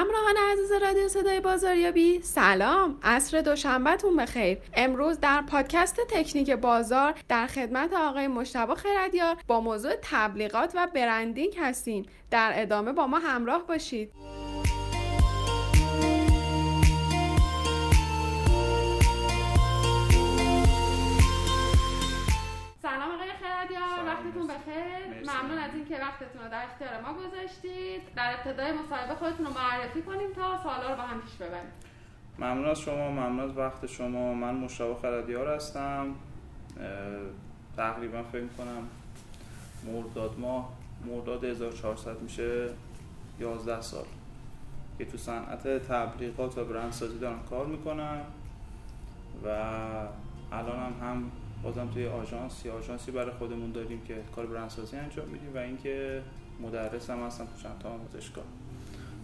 همراهان عزیز رادیو صدای بازاریابی. سلام. عصر دوشنبهتون بخیر. امروز در پادکست تکنیک بازار در خدمت آقای مشتبه خردیار با موضوع تبلیغات و برندینگ هستیم. در ادامه با ما همراه باشید. بخیر ممنون از اینکه وقتتون رو در اختیار ما گذاشتید. در ابتدای مصاحبه خودتون رو معرفی کنیم تا سوالا رو با هم پیش ببریم. ممنون از شما ممنون از وقت شما. من مشتاق خردیار هستم. تقریبا فکر کنم مرداد ماه مرداد 1400 میشه 11 سال که تو صنعت تبلیغات و برندسازی دارم کار می‌کنم و الان هم, هم بازم توی آژانس یا آژانسی برای خودمون داریم که کار برندسازی انجام میدیم و اینکه مدرس هم هستم تو چند تا آموزشگاه.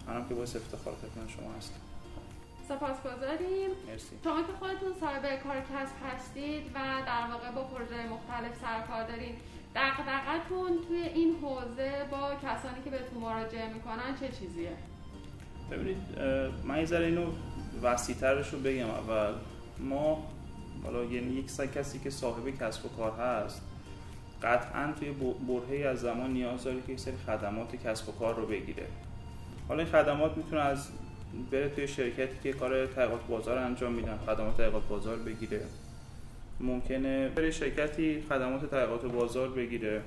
منم که باعث افتخار خدمت شما هستم. سپاسگزاریم. مرسی. شما که خودتون صاحب کار کسب هستید و در واقع با پروژه مختلف سرکار دارین دغدغتون توی این حوزه با کسانی که بهتون مراجعه می‌کنن چه چیزیه؟ ببینید من یه ذره اینو وسیع‌ترش رو بگم. اول ما حالا یعنی یک کسی که صاحب کسب و کار هست قطعا توی برهه‌ای از زمان نیاز داره که یک سری خدمات کسب و کار رو بگیره. حالا این خدمات می‌تونه از بره توی شرکتی که کار تحقیقات بازار انجام میدن خدمات تحقیقات بازار بگیره. ممکنه بره شرکتی خدمات تحقیقات بازار بگیره.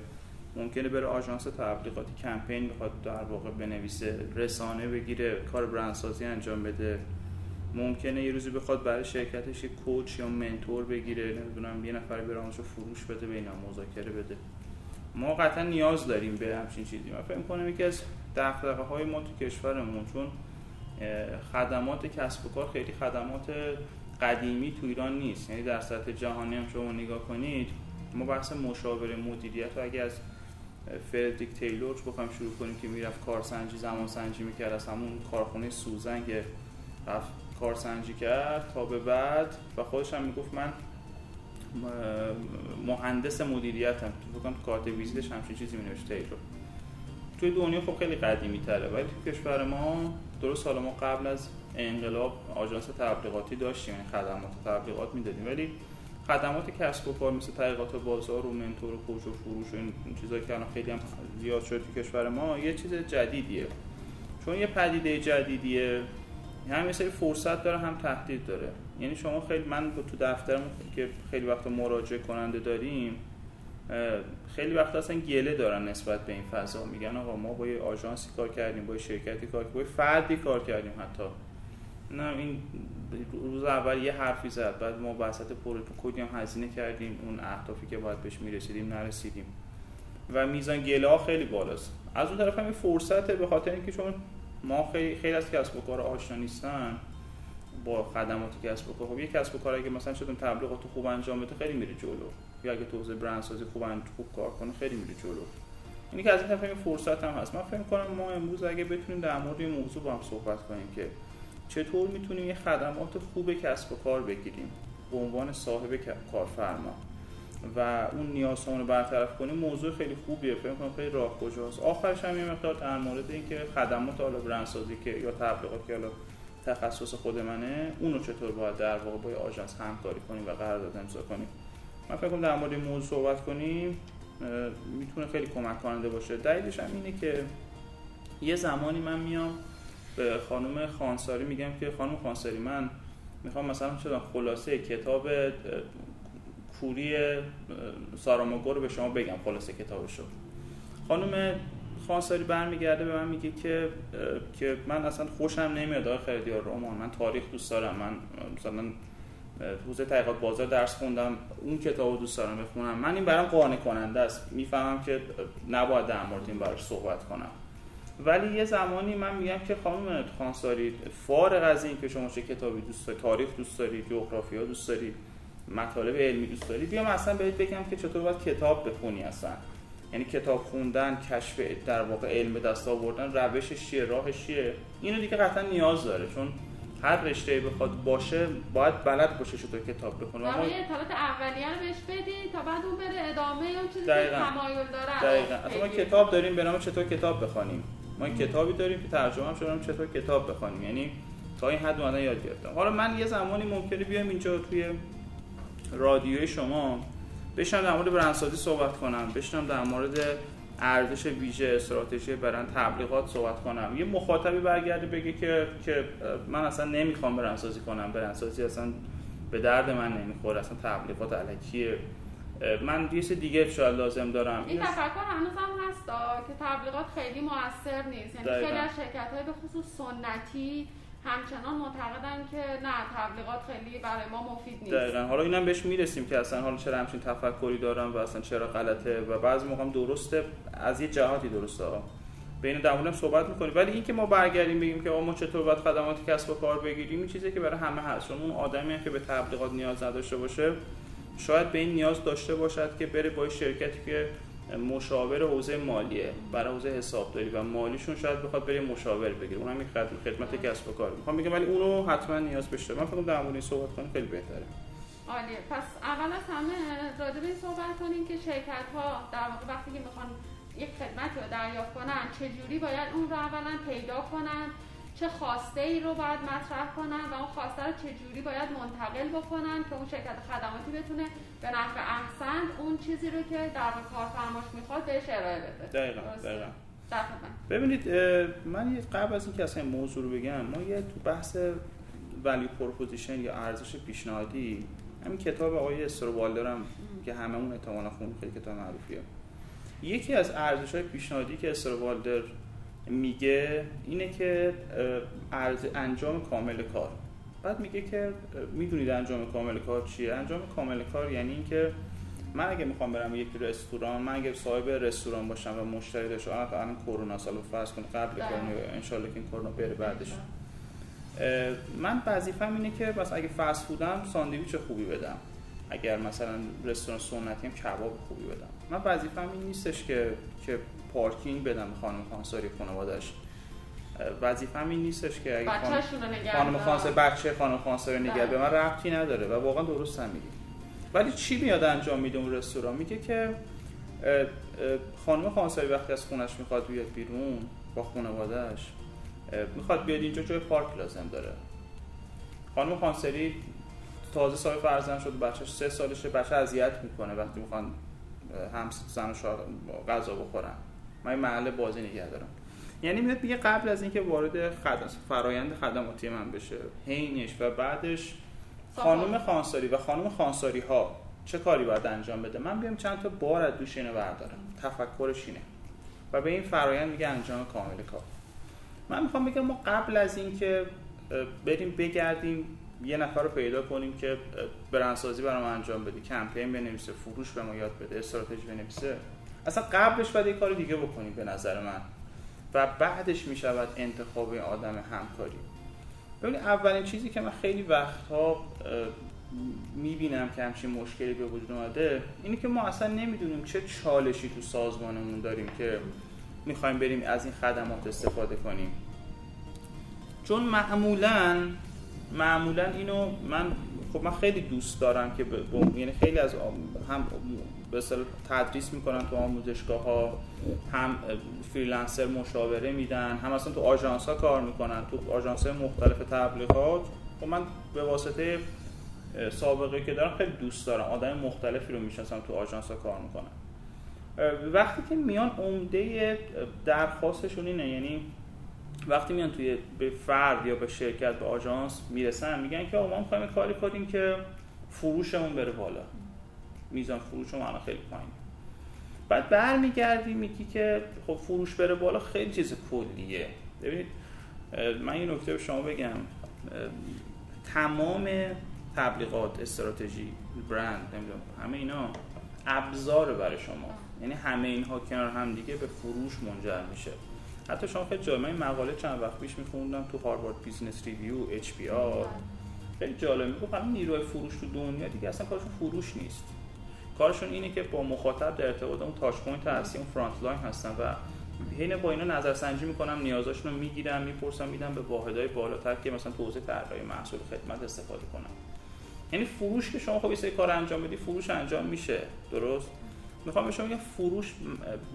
ممکنه بره آژانس تبلیغاتی کمپین بخواد در واقع بنویسه رسانه بگیره کار برندسازی انجام بده. ممکنه یه روزی بخواد برای شرکتش یه کوچ یا منتور بگیره نمی‌دونم یه نفر بره آموزش فروش بده به اینا مذاکره بده. ما قطعا نیاز داریم به همچین چیزی. من فکر کنم یکی از دغدغه های ما تو کشورمون چون خدمات کسب و کار خیلی خدمات قدیمی تو ایران نیست. یعنی در سطح جهانی هم شما نگاه کنید ما بحث مشاوره مدیریت رو اگه از فردریک تیلور بخوایم شروع کنیم که می‌رفت کارسنجی زمان سنجی می‌کرد از همون کارخونه سوزن که رفت کارسنجی کرد تا به بعد و خودش هم می‌گفت من مهندس مدیریتم. تو بکنم کارت ویزیتش همچین چیزی مینوشت تیلور توی دنیا خب خیلی قدیمی تره ولی تو کشور ما درست حالا ما قبل از انقلاب آژانس تبلیغاتی داشتیم یعنی خدمات تبلیغات می‌دادیم. ولی خدمات کسب و کار مثل تحقیقات بازار و منتور و کوچ و فروش و این چیزایی که الان خیلی هم زیاد شده تو کشور ما یه چیز جدیدیه. چون یه پدیده جدیدیه. هم یه فرصت داره هم تهدید داره. یعنی شما خیلی من تو دفترم که خیلی وقت مراجعه کننده داریم خیلی وقت اصلا گله دارن نسبت به این فضا. میگن آقا ما با یه آژانسی کار کردیم با یه شرکتی کار کردیم با یه فردی کار کردیم حتی. نه این روز اول یه حرفی زد بعد ما وسط پروژه کلی هم هزینه کردیم اون اهدافی که باید بهش می‌رسیدیم نرسیدیم. و میزان گله ها خیلی بالاست. از اون طرف هم فرصته به خاطر اینکه چون ما خیلی خیلی از کسب و کار آشنا نیستن با خدمات کسب و کار. خب یه کسب و کار اگه مثلا شدون تبلیغات خوب انجام بده خیلی میره جلو. یا اگه تو حوزه برندسازی خوب خوب کار کنه خیلی میره جلو. اینی که از این طرف این فرصت هم هست. من فکر کنم ما امروز اگه بتونیم در مورد این موضوع با هم صحبت کنیم که چطور می‌تونیم یه خدمات خوب کسب و کار بگیریم به عنوان صاحب کارفرما. و اون نیازمون رو برطرف کنیم موضوع خیلی خوبیه. فکر کنم خیلی راه کجاست. آخرش هم یه مقدار در مورد اینکه خدمات حالا برندسازی که یا تبلیغات که حالا تخصص خود منه اونو چطور باید در واقع با آژانس همکاری کنیم و قرارداد امضا کنیم. من فکر کنم در مورد این موضوع صحبت کنیم می‌تونه خیلی کمک کننده باشه. دلیلش هم اینه که یه زمانی من میام به خانم خانساری میگم که خانم خانساری من می‌خوام مثلا چه خلاصه کتاب کوری ساراماگو رو به شما بگم خلاصه کتابشو. خانم خانساری برمیگرده به من میگه که که من اصلا خوشم نمیاد آقای خریدیار رمان من تاریخ دوست دارم. من مثلا حوزه تحقیقات بازار درس خوندم اون کتابو دوست دارم بخونم. من این برام قانع کننده است. می‌فهمم که نباید در مورد این براش صحبت کنم. ولی یه زمانی من میگم که خانم خانساری فارغ از این که شما چه کتابی دوست دارید تاریخ دوست دارید جغرافیا دوست دارید مطالب علمی دوست دارید بیام اصلا بهت بگم که چطور باید کتاب بخونی اصلا. یعنی کتاب خوندن کشف در واقع علم دست آوردن روشش چیه راهش چیه؟ اینو دیگه قطعا نیاز داره چون هر رشته بخواد باشه باید بلد باشه چطور کتاب بخونه. اما یه اطلاعات اولیه رو بهش بدی تا بعد اون بره ادامه اون چیزی. که تمایل داره دقیقاً. اصلا ما کتاب داریم به نام چطور کتاب بخونیم ما این کتابی داریم که ترجمه هم شده چطور کتاب بخونیم یعنی تا این حد اومدن یاد گرفتم. حالا من یه زمانی ممکنه بیام اینجا توی رادیوی شما. بشنم در مورد برندسازی صحبت کنم. بشنم در مورد ارزش ویژه استراتژی برند تبلیغات صحبت کنم. یه مخاطبی برگرده بگه که که من اصلا نمی‌خوام برندسازی کنم. برندسازی اصلا به درد من نمی‌خوره. اصلا تبلیغات الکیه من یه دیگه شاید لازم دارم. این تفکر هنوز هم هست که تبلیغات خیلی موثر نیست. یعنی خیلی از شرکت های به خصوص سنتی همچنان معتقدن که نه تبلیغات خیلی برای ما مفید نیست. دقیقا. حالا اینم بهش می‌رسیم که اصلا حالا چرا همچین تفکری دارم و اصلا چرا غلطه و بعضی موقع درسته از یه جهاتی درسته بین در صحبت می‌کنیم. ولی اینکه ما برگردیم بگیم که ما چطور باید خدمات کسب و کار بگیریم این چیزی که برای همه هست. چون اون آدمی که به تبلیغات نیاز نداشته باشه شاید به این نیاز داشته باشد که بره با شرکتی که مشاور حوزه مالیه برای حوزه حسابداری و مالیشون شاید بخواد بره مشاور بگیره. اونم یک خدمت کسب و کار. می‌خوام بگم ولی اونو حتما نیاز بشه من فکر در مورد صحبت کنیم خیلی بهتره. عالیه. پس اول از همه راجع به صحبت کنیم که شرکت ها در واقع وقتی که می‌خوان یک خدمت رو دریافت کنن چجوری باید اون رو اولا پیدا کنن؟ چه خواسته ای رو باید مطرح کنن و اون خواسته رو چجوری باید منتقل بکنن که اون شرکت خدماتی بتونه به نفع احسن اون چیزی رو که در کارفرماش می‌خواد بهش ارائه بده. دقیقا دقیقا. ببینید من قبل از اینکه اصلا موضوع رو بگم ما یه تو بحث value proposition یا ارزش پیشنهادی همین کتاب آقای استروالدر هم که هممون احتمالاً خوندن خیلی کتاب معروفیه. یکی از ارزش های پیشنهادی که استروالدر میگه اینه که انجام کامل کار. بعد میگه که می‌دونید انجام کامل کار چیه؟ انجام کامل کار یعنی اینکه من اگه می‌خوام برم یک رستوران من اگه صاحب رستوران باشم و مشتری داشته الان کرونا سال فرض کن قبل بله. کرونا ان که این کرونا بره بعدش. من وظیفه‌م اینه که بس اگه فست فودم ساندویچ خوبی بدم. اگر مثلا رستوران سنتی هم کباب خوبی بدم. من وظیفه‌م این نیستش که که پارکینگ بدم خانم خانساری خانواده‌اش. وظیفه‌م این نیستش که اگه خانم خانساری بچه خانم خانساری نگه به من ربطی نداره و واقعا درست هم میگی. ولی چی میاد انجام میده اون رستوران؟ میگه که خانم خانساری وقتی از خونش می‌خواد بیاد بیرون با خانواده‌اش می‌خواد بیاد اینجا جای پارک لازم داره. خانم خانسری تازه صاحب فرزند شده بچهش سه سالشه. بچه اذیت می‌کنه وقتی می‌خوان هم زن و غذا بخورن. من محل بازی نگه دارم. یعنی میاد میگه قبل از اینکه وارد خدمات فرایند خدماتی من بشه حینش و بعدش خانم خانساری و خانم خانساری ها چه کاری باید انجام بده؟ من بیام چند تا بار از دوش اینو بردارم. تفکرش اینه. و به این فرایند میگه انجام کامل کار. من می‌خوام بگم ما قبل از اینکه بریم بگردیم یه نفر رو پیدا کنیم که برندسازی برام انجام بده کمپین بنویسه فروش به ما یاد بده استراتژی بنویسه. اصلا قبلش باید یه کار دیگه بکنیم به نظر من. و بعدش می شود انتخاب آدم همکاری. ببینید اولین چیزی که من خیلی وقتها می‌بینم که همچین مشکلی به وجود اومده اینه که ما اصلا نمی‌دونیم چه چالشی تو سازمانمون داریم که می‌خوایم بریم از این خدمات استفاده کنیم. چون معمولا معمولا اینو من خب من خیلی دوست دارم که یعنی خیلی از هم به تدریس می‌کنن تو آموزشگاه ها هم freelancer مشاوره میدن هم اصلا تو آژانس ها کار می‌کنن تو آژانس مختلف تبلیغات. خب من به واسطه سابقه که دارم خیلی دوست دارم آدم مختلفی رو می‌شناسم تو آژانس ها کار می‌کنن. وقتی که میان عمده درخواستشون اینه یعنی وقتی میان توی به فرد یا به شرکت به آژانس می‌رسن میگن که ما می‌خوایم کاری کنیم که فروشمون بره بالا. میزان فروشمون الان خیلی پایین بعد برمیگردی میگی که خب فروش بره بالا خیلی چیز کلیه. ببینید من این نکته به شما بگم. تمام تبلیغات استراتژی برند نمی‌دونم همه اینا ابزار برای شما. یعنی همه اینها کنار هم دیگه به فروش منجر میشه. حتی شما خیلی جالب من مقاله چند وقت پیش میخوندم تو Harvard Business Review HBR خیلی جالب. می‌گفت همین نیروی فروش تو دنیا دیگه اصلا کارشون فروش نیست. کارشون اینه که با مخاطب در ارتباط اون touch point هستی اون frontline هستن و حین با اینا نظرسنجی می‌کنم نیازاشون رو می‌گیرم می‌پرسم میدم به واحدهای بالاتر که مثلا تو حوزه طراحی محصول خدمت استفاده کنم یعنی فروش که شما خب یه کار انجام بدی فروش انجام میشه. درست؟ می‌خوام به شما بگم فروش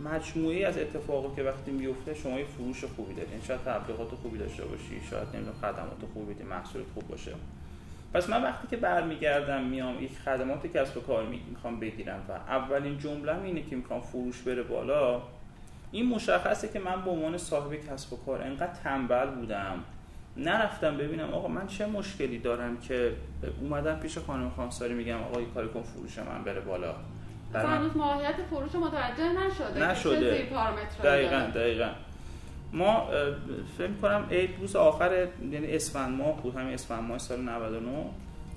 مجموعه از اتفاقی که وقتی میفته شما یه فروش خوبی دارین یعنی شاید تبلیغات خوبی داشته باشی شاید نمی‌دونم خدمات خوبی بدی محصول خوب باشه. پس من وقتی که برمیگردم میام یک خدمات کسب و کار می‌خوام بگیرم و اولین جمله اینه که می‌خوام فروش بره بالا این مشخصه که من به عنوان صاحب کسب و کار انقدر تنبل بودم. نرفتم ببینم آقا من چه مشکلی دارم که اومدم پیش خانم خانساری میگم آقا این کاری کن فروش من بره بالا. هنوز ماهیت فروش متوجه نشده نشده. دقیقا دقیقا. ما فکر کنم عید روز آخر یعنی اسفند ماه بود همین اسفند ماه سال 99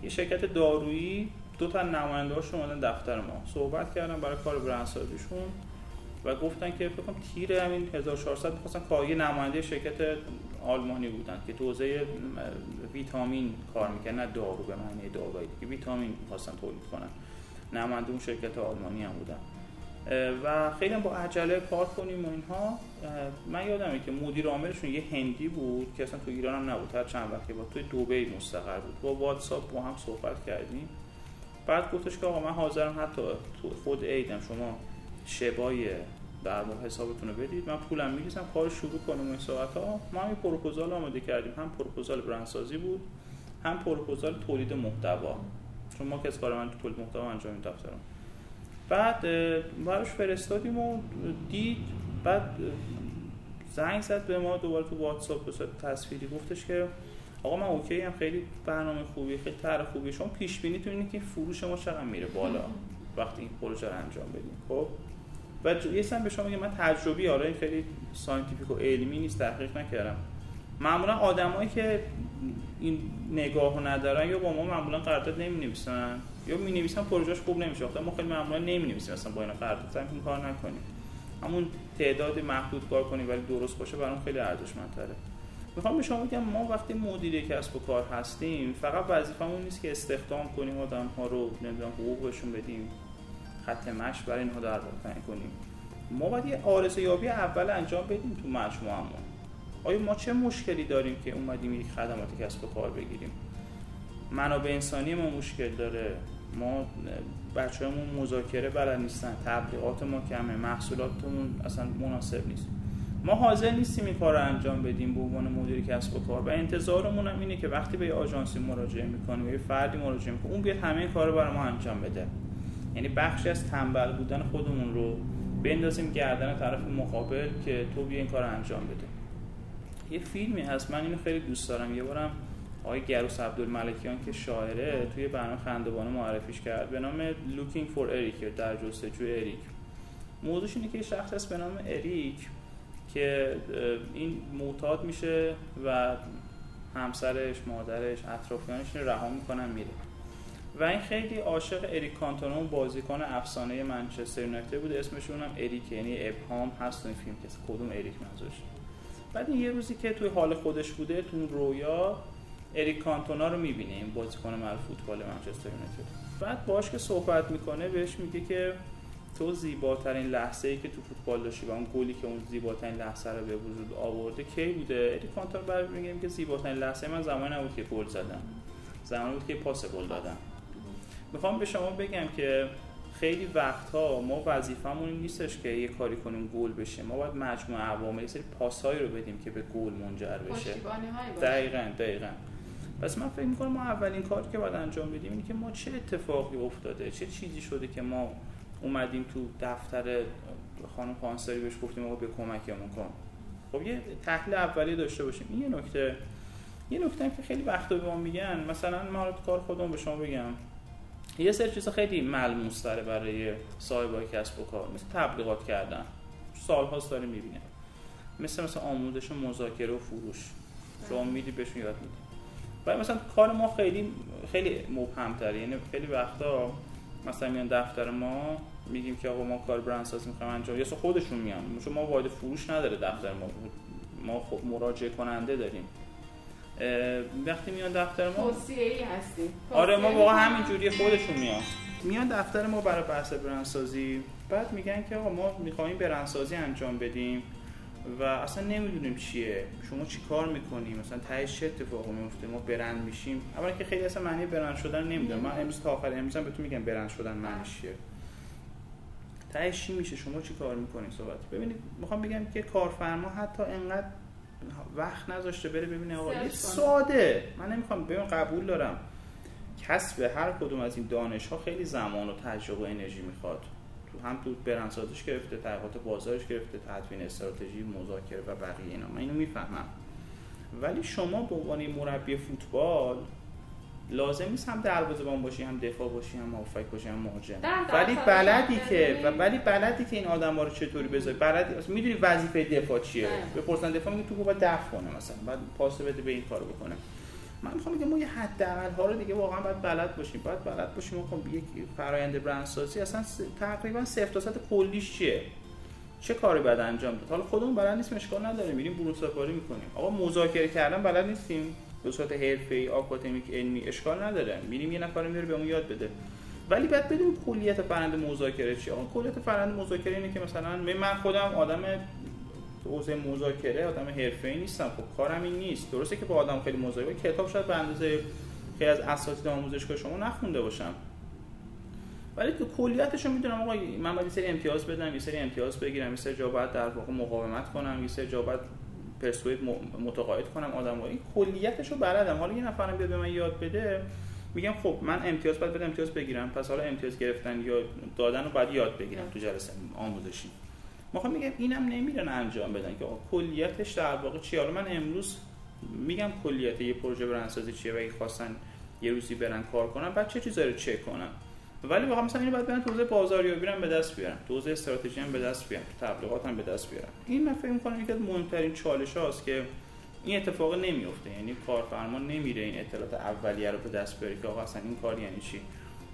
یه شرکت دارویی دو تا نماینده اومدن دفتر ما. صحبت کردن برای کار برندسازیشون و گفتن که فکر کنم تیر همین 1400 می‌خواستن کاری نماینده شرکت آلمانی بودن که تو ویتامین کار می‌کنن نه دارو به معنی دارویی که ویتامین می‌خواستن تولید کنن. نماینده اون شرکت آلمانی هم بودن. و خیلی با عجله کار کنیم و اینها. من یادمه که مدیر عاملشون یه هندی بود که اصلا تو ایران هم نبود. هر چند وقتی با توی دبی مستقر بود. با واتساپ با هم صحبت کردیم. بعد گفتش که آقا من حاضرم حتی تو خود ایدم شما شبای در مورد حسابتون رو بدید. من پولم میریزم کار شروع کنم این ساعت ها ما هم پروپوزال آماده کردیم. هم پروپوزال برندسازی بود هم پروپوزال تولید محتوا. چون ما که کار من تولید محتوا انجام دفترم. بعد براش فرستادیم و دید بعد زنگ زد به ما دوباره تو واتساپ به صورت تصویری. گفتش که آقا من okay ام خیلی برنامه خوبی خیلی طرح خوبی شما پیش بینی تو اینه که فروش ما چقدر میره بالا وقتی این پروژه رو انجام بدیم. خب؟ و یه سخن به شما میگم من تجربی حالا این خیلی scientific و علمی نیست تحقیق نکردم. معمولا آدمایی که این نگاه رو ندارن یا با ما معمولا قرارداد نمی نویسن یا می نویسن پروژهش خوب نمیشه ما خیلی معمولا نمی نویسیم مثلا با اینا قرارداد این کار نکنیم. همون تعداد محدود کار کنیم ولی درست باشه برام خیلی ارزشمندتره. می‌خوام به شما بگم ما وقتی مدیر کسب و کار هستیم فقط وظیفمون نیست که استخدام کنیم آدم ها رو نمی‌دونم حقوقشون بدیم خط مش برای اینها در کنیم. ما باید یه آرزه یابی اول انجام بدیم تو مجموعمون آیا ما چه مشکلی داریم که اومدیم یک خدمات کسب و کار بگیریم؟ منابع انسانی ما مشکل داره. ما بچه‌مون مذاکره بلد نیستن. تبلیغات ما کمه. محصولاتمون اصلا مناسب نیست. ما حاضر نیستیم این کار رو انجام بدیم به عنوان مدیر کسب و کار. و انتظارمون هم اینه که وقتی به یه آژانسی مراجعه می‌کنیم به یه فردی مراجعه می‌کنیم اون بیاد همه کار رو برای ما انجام بده. یعنی بخشی از تنبل بودن خودمون رو بندازیم گردن طرف مقابل که تو بیا این کار رو انجام بده. یه فیلمی هست من اینو خیلی دوست دارم. یه بارم آقای گروس عبدالملکیان که شاعره توی برنامه خندوانه معرفیش کرد. به نام Looking for Eric در جستجوی اریک موضوعش اینه که شخص هست به نام اریک که این معتاد میشه و همسرش مادرش اطرافیانش رها می‌کنن میره. و این خیلی عاشق اریک کانتونا بازیکن افسانه منچستر یونایتد بود. اسمش اونم اریک یعنی ابهام هست این فیلم که کدوم اریک منظورش؟ بعد یه روزی که توی حال خودش بوده تو رویا اریک کانتونا رو می‌بینه این بازیکن معروف فوتبال منچستر یونایتد. بعد باش که صحبت می‌کنه بهش میگه که تو زیباترین لحظه ای که تو فوتبال داشتی و اون گلی که اون زیباترین لحظه رو به وجود آورده کی بوده؟ اریک کانتونا بعد میگه که زیباترین لحظه من زمانی نبود که گل زدم. زمانی بود که پاس گل دادم. می‌خوام به شما بگم که خیلی وقتها ما وظیفمون نیستش که یه کاری کنیم گل بشه. ما باید مجموعه عوامل سری پاسهایی رو بدیم که به گل منجر بشه. دقیقا دقیقا. پس من فکر می‌کنم ما اولین کاری که باید انجام بدیم اینه که ما چه اتفاقی افتاده؟ چه چیزی شده که ما اومدیم تو دفتر خانم پانسری بهش گفتیم آقا به کمکمون کن. خب یه تحلیل اولیه داشته باشیم. این یه نکته. یه نکته که خیلی وقتا به ما میگن مثلا ما کار خودمون به شما بگم. یه سری چیزا خیلی ملموس داره برای صاحبای کسب و کار مثل تبلیغات کردن. سالهاست داره می‌بینه. مثل مثل آموزش مذاکره و فروش. شما میدی بهشون یاد میدی. ولی مثلا کار ما خیلی خیلی مبهم تره یعنی خیلی وقتا مثلا میان دفتر ما میگیم که آقا ما کار برندسازی می‌خوایم انجام یا خودشون میان. چون ما واحد فروش نداره دفتر ما. ما مراجعه کننده داریم. وقتی میان دفتر ما؟ توصیه‌ای هستیم. آره ما واقعا همین جوری خودشون میان. میان دفتر ما برای بحث برندسازی. بعد میگن که آقا ما می‌خوایم برندسازی انجام بدیم و اصلا نمی‌دونیم چیه. شما چی کار می‌کنیم؟ مثلا تهش چه اتفاقی میفته ما برند میشیم. اولا که خیلی اصلا معنی برند شدن نمی‌دونم. من امروز تا آخر امروز هم بهتون میگم برند شدن معنی چیه. تهش چی میشه؟ شما چی کار می‌کنید صحبت؟ ببینید می‌خوام بگم که کارفرما حتی انقدر وقت نذاشته بره ببینه آقا یه ساده. من نمی‌خوام ببین قبول دارم. کسب هر کدوم از این دانش ها خیلی زمان و تجربه و انرژی می‌خواد. تو هم تو برندسازیش گرفته تحقیقات بازارش گرفته تدوین استراتژی مذاکره و بقیه اینا. من اینو می‌فهمم. ولی شما به عنوان مربی فوتبال لازم نیست هم دروازه‌بان باشی هم دفاع باشی هم هافک باشی هم مهاجم. ولی بلدی که و ولی بلدی که این آدما رو چطوری بذاری؟ بلدی می‌دونی وظیفه دفاع چیه؟ به پرسن دفاع میگه تو باید دفع کنه مثلا بعد پاس بده به این کارو بکنه. من می‌خوام بگم ما یه حداقل ها رو دیگه واقعا باید بلد باشیم. باید بلد باشیم خب یک فرآیند برندسازی اصلا تقریبا صفر تا کلیش چیه؟ چه کاری باید انجام داد؟ حالا خودمون بلد نیستیم اشکال نداره میریم برون سفاری می‌کنیم. آقا مذاکره کردن بلد نیستیم؟ به صورت حرفه‌ای آکادمیک علمی اشکال نداره. میریم یه نفر میره بهمون یاد بده. ولی بعد بدون کلیت فرآیند مذاکره چیه آقا کلیت فرآیند مذاکره اینه که مثلا من خودم آدم حوزه مذاکره آدم حرفه‌ای نیستم. خب کارم این نیست. درسته که با آدم خیلی مذاکره کتاب شاید به اندازه خیلی از اساتید آموزشگاه شما نخونده باشم. ولی تو کلیتش رو می‌دونم. آقا من باید سری امتیاز بدم یه سری امتیاز بگیرم یه سری جا باید در واقع مقاومت کنم یه سری جا پرسوید متقاعد کنم آدم این کلیتش بلدم. حالا یه نفرم بیاد به من یاد بده میگم خب من امتیاز باید بدم امتیاز بگیرم. پس حالا امتیاز گرفتن یا دادن رو باید یاد بگیرم تو جلسه آموزشی. ما میگم اینم نمیرن انجام بدن که کلیتش در واقع چیه؟ حالا من امروز میگم کلیت یه پروژه برندسازی چیه و اگه خواستن یه روزی برن کار کنن بعد چه چیزایی رو چک کنن ولی واقعا مثلا اینو باید برن تو بازاریابی هم به دست بیارن تو حوزه استراتژی هم به دست بیارن تو تبلیغات هم به دست بیارن این من فکر می‌کنم یکی از مهمترین چالش هاست که این اتفاق نمیفته یعنی کارفرما نمیره این اطلاعات اولیه رو به دست بیاره که آقا اصلا این کار یعنی چی.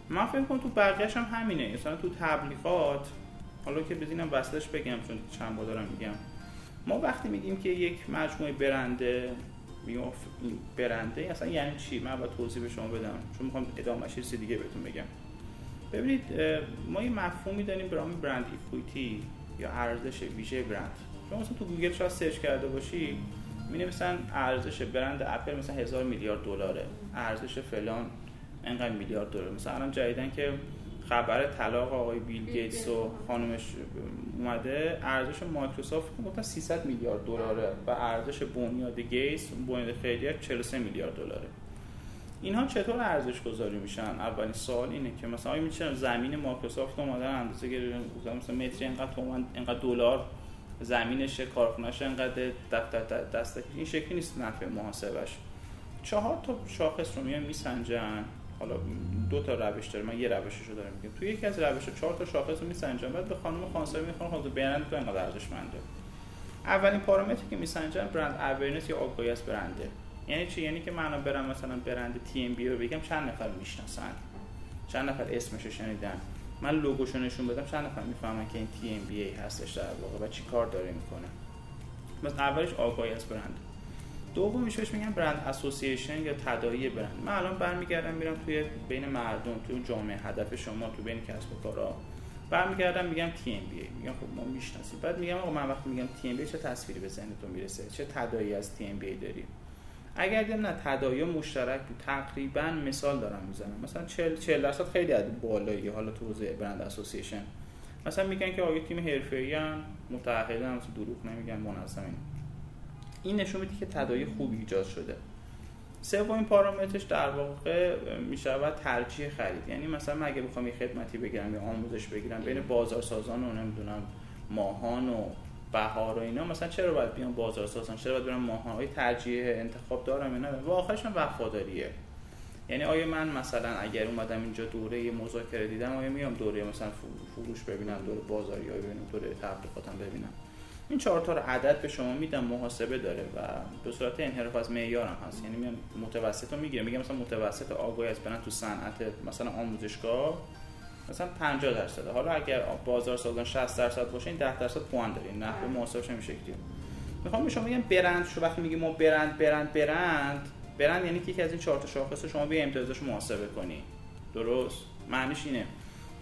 من فکر کنم تو بقیه‌ش هم همینه. مثلا تو تبلیغات حالا که بزینم وصلش بگم چون چند بار دارم میگم. ما وقتی میگیم که یک مجموعه برنده میگم برنده اصلا یعنی چی؟ من باید توضیح به شما بدم. چون می‌خوام ادامه چیز دیگه بهتون بگم. ببینید ما یه مفهومی داریم به نام برند ایکویتی یا ارزش ویژه برند شما مثلا تو گوگل شاید سرچ کرده باشی می مثلا ارزش برند اپل مثلا هزار میلیارد دلاره. ارزش فلان انقدر میلیارد دلار مثلا الان جدیدا که خبر طلاق آقای بیل گیتس و خانمش اومده ارزش مایکروسافت گفتن 300 میلیارد دلاره و ارزش بنیاد گیتس بنیاد خیریه 43 میلیارد دلاره. اینها چطور ارزش گذاری میشن؟ اولین سوال اینه که مثلا آیا میشه زمین مایکروسافت اومدن اندازه گرفتن مثلا متری انقدر تومن انقدر دلار زمینش کارخونه‌اش انقدر دفتر دست این شکلی نیست نفع محاسبش. چهار تا شاخص رو میان میسنجن. حالا دو تا روش داره. من یه روشش رو دارم میگم. توی یکی از روش چهار تا شاخص رو میسنجن. بعد به خانم خانسایی می‌خوان خود برند تو انقدر ارزشمنده. اولین پارامتری که میسنجن برند اورنس یا آگاهی از برنده. یعنی چی؟ یعنی که من برم مثلا برند تی ام بی رو بگم چند نفر می‌شناسن؟ چند نفر اسمش رو شنیدن؟ من لوگوشو نشون بدم چند نفر می‌فهمن که این TMBA هستش در واقع و چی کار داره می‌کنه. مثلا اولش آگاهی از برند. دومیش بهش میگن brand association یا تداعی برند. من الان برمیگردم میرم توی بین مردم توی جامعه هدف شما تو بین کسب و کارا. برمیگردم میگم TMBA میگم خب ما می‌شناسیم. بعد میگم آقا من وقتی میگم TMB چه تصویری به ذهنتون می‌رسه؟ چه تداعی از TMB داریم؟ اگر دیدم نه تداعی مشترک بود. تقریبا مثال دارم می‌زنم. مثلا 40 40 درصد خیلی عدد بالایی حالا تو حوزه brand association مثلا میگن که آقا تیم حرفه‌ای ان متعهدن دروغ نمیگن منظمین این نشون میده که تداعی خوبی ایجاد شده. سومین پارامترش در واقع می‌شود ترجیح خرید. یعنی مثلا من اگه بخوام یه خدمتی بگیرم یا آموزش بگیرم بین بازارسازان و نمی‌دونم ماهان و بهار و اینا مثلا چرا باید بیان بازارسازان چرا باید برم ماهان های ترجیح انتخاب دارم اینا؟ و آخرش هم وفاداریه. یعنی آیا من مثلا اگر اومدم اینجا دوره مذاکره دیدم آیا میام دوره مثلا فروش ببینم دوره بازاری ببینم دوره تبلیغاتم ببینم؟ این چهار تا رو عدد به شما میدم محاسبه داره و به صورت انحراف از هم هست. یعنی میام متوسط می‌گیرم. میگم مثلا متوسط آگاهی از برند تو صنعت مثلا آموزشگاه. مثلا 50 درصد حالا اگر بازار سازان 60 درصد باشه این 10 درصد پوان دارین نحوه محاسبش این شکلیه می‌خوام به شما بگم برند شو وقتی میگیم ما برند برند برند برند یعنی که یکی از این چهار تا شاخص شما به امتیازش محاسبه کنی. درست؟ معنیش اینه.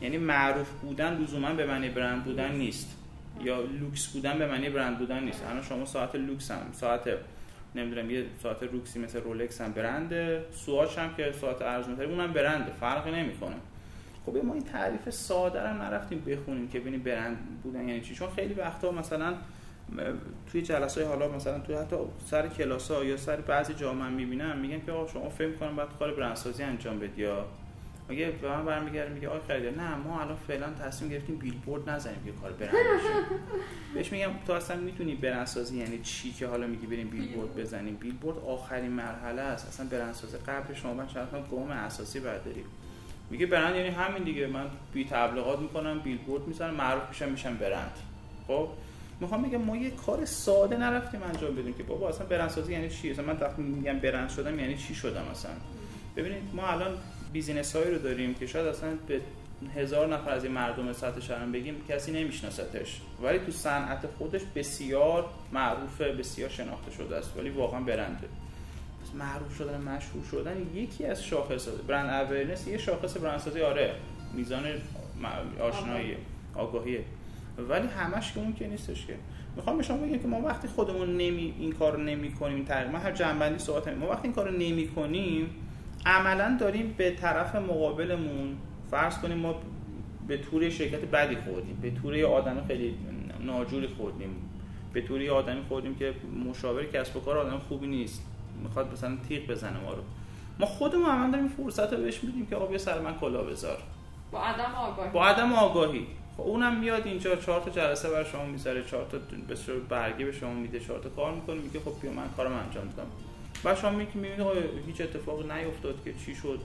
یعنی معروف بودن لزوما به معنی برند بودن نیست. یا لوکس بودن به معنی برند بودن نیست. الان شما ساعت لوکس هم ساعت نمی‌دونم یه ساعت لوکسی مثل رولکس هم برنده. سواچ هم که ساعت ارزون اونم برنده. فرقی نمی‌کنه. خب ما این تعریف ساده رو نرفتیم بخونیم که ببینیم برند بودن یعنی چی. چون خیلی وقتا مثلا توی جلسه حالا مثلا توی حتی سر کلاس ها یا سر بعضی جا من می‌بینم میگن که آقا شما فکر کنم باید کار برندسازی انجام بدی یا اگه به من برمیگرده میگه آقا خرید نه ما الان فعلا تصمیم گرفتیم بیلبورد نزنیم که کار برند بهش میگم تو اصلا می‌تونی برندسازی یعنی چی که حالا میگی بریم بیلبورد بزنیم. بیلبورد آخرین مرحله است. اصلا برندسازی قبل شما من چند گام اساسی برداریم. میگه برند یعنی همین دیگه. من بی تبلیغات می‌کنم بیلبورد می‌زنم معروف میشم میشم برند. خب؟ می‌خوام بگم ما یه کار ساده نرفتیم انجام بدیم که بابا اصلا برندسازی یعنی چی؟ اصلا من وقتی میگم برند شدم یعنی چی شدم اصلا؟ ببینید ما الان business هایی رو داریم که شاید اصلا به هزار نفر از این مردم سطح شهرم بگیم کسی نمیشناستش ولی تو صنعت خودش بسیار معروفه بسیار شناخته شده است. ولی واقعا برنده. معروف شدن مشهور شدن یکی از شاخص brand awareness یه شاخص برندسازی آره میزان آشنایی آگاهیه ولی همش که اون که نیستش که. می‌خوام به شما بگم که ما وقتی خودمون نمی این کار نمی کنیم تقریبا هر جمع‌بندی صحبت ما وقتی این کار نمی کنیم عملا داریم به طرف مقابلمون فرض کنیم ما به طور شرکت بدی خوردیم به طور آدم خیلی ناجوری خوردیم به طور آدمی خوردیم که مشاور کسب و کار آدم خوبی نیست. می‌خواد مثلا تیغ بزنه ما رو. ما خودمون عملا داریم فرصت رو بهش میدیم که آقا سر من کلا بذار. با عدم آگاهی. با عدم آگاهی. خب اونم میاد اینجا چهار تا جلسه بر شما می‌ذاره چهار تا به برگه به شما میده چهار تا کار می‌کنه میگه خب بیا من کارم انجام میدم. و شما می‌بینید هیچ اتفاقی نیفتاد که چی شد؟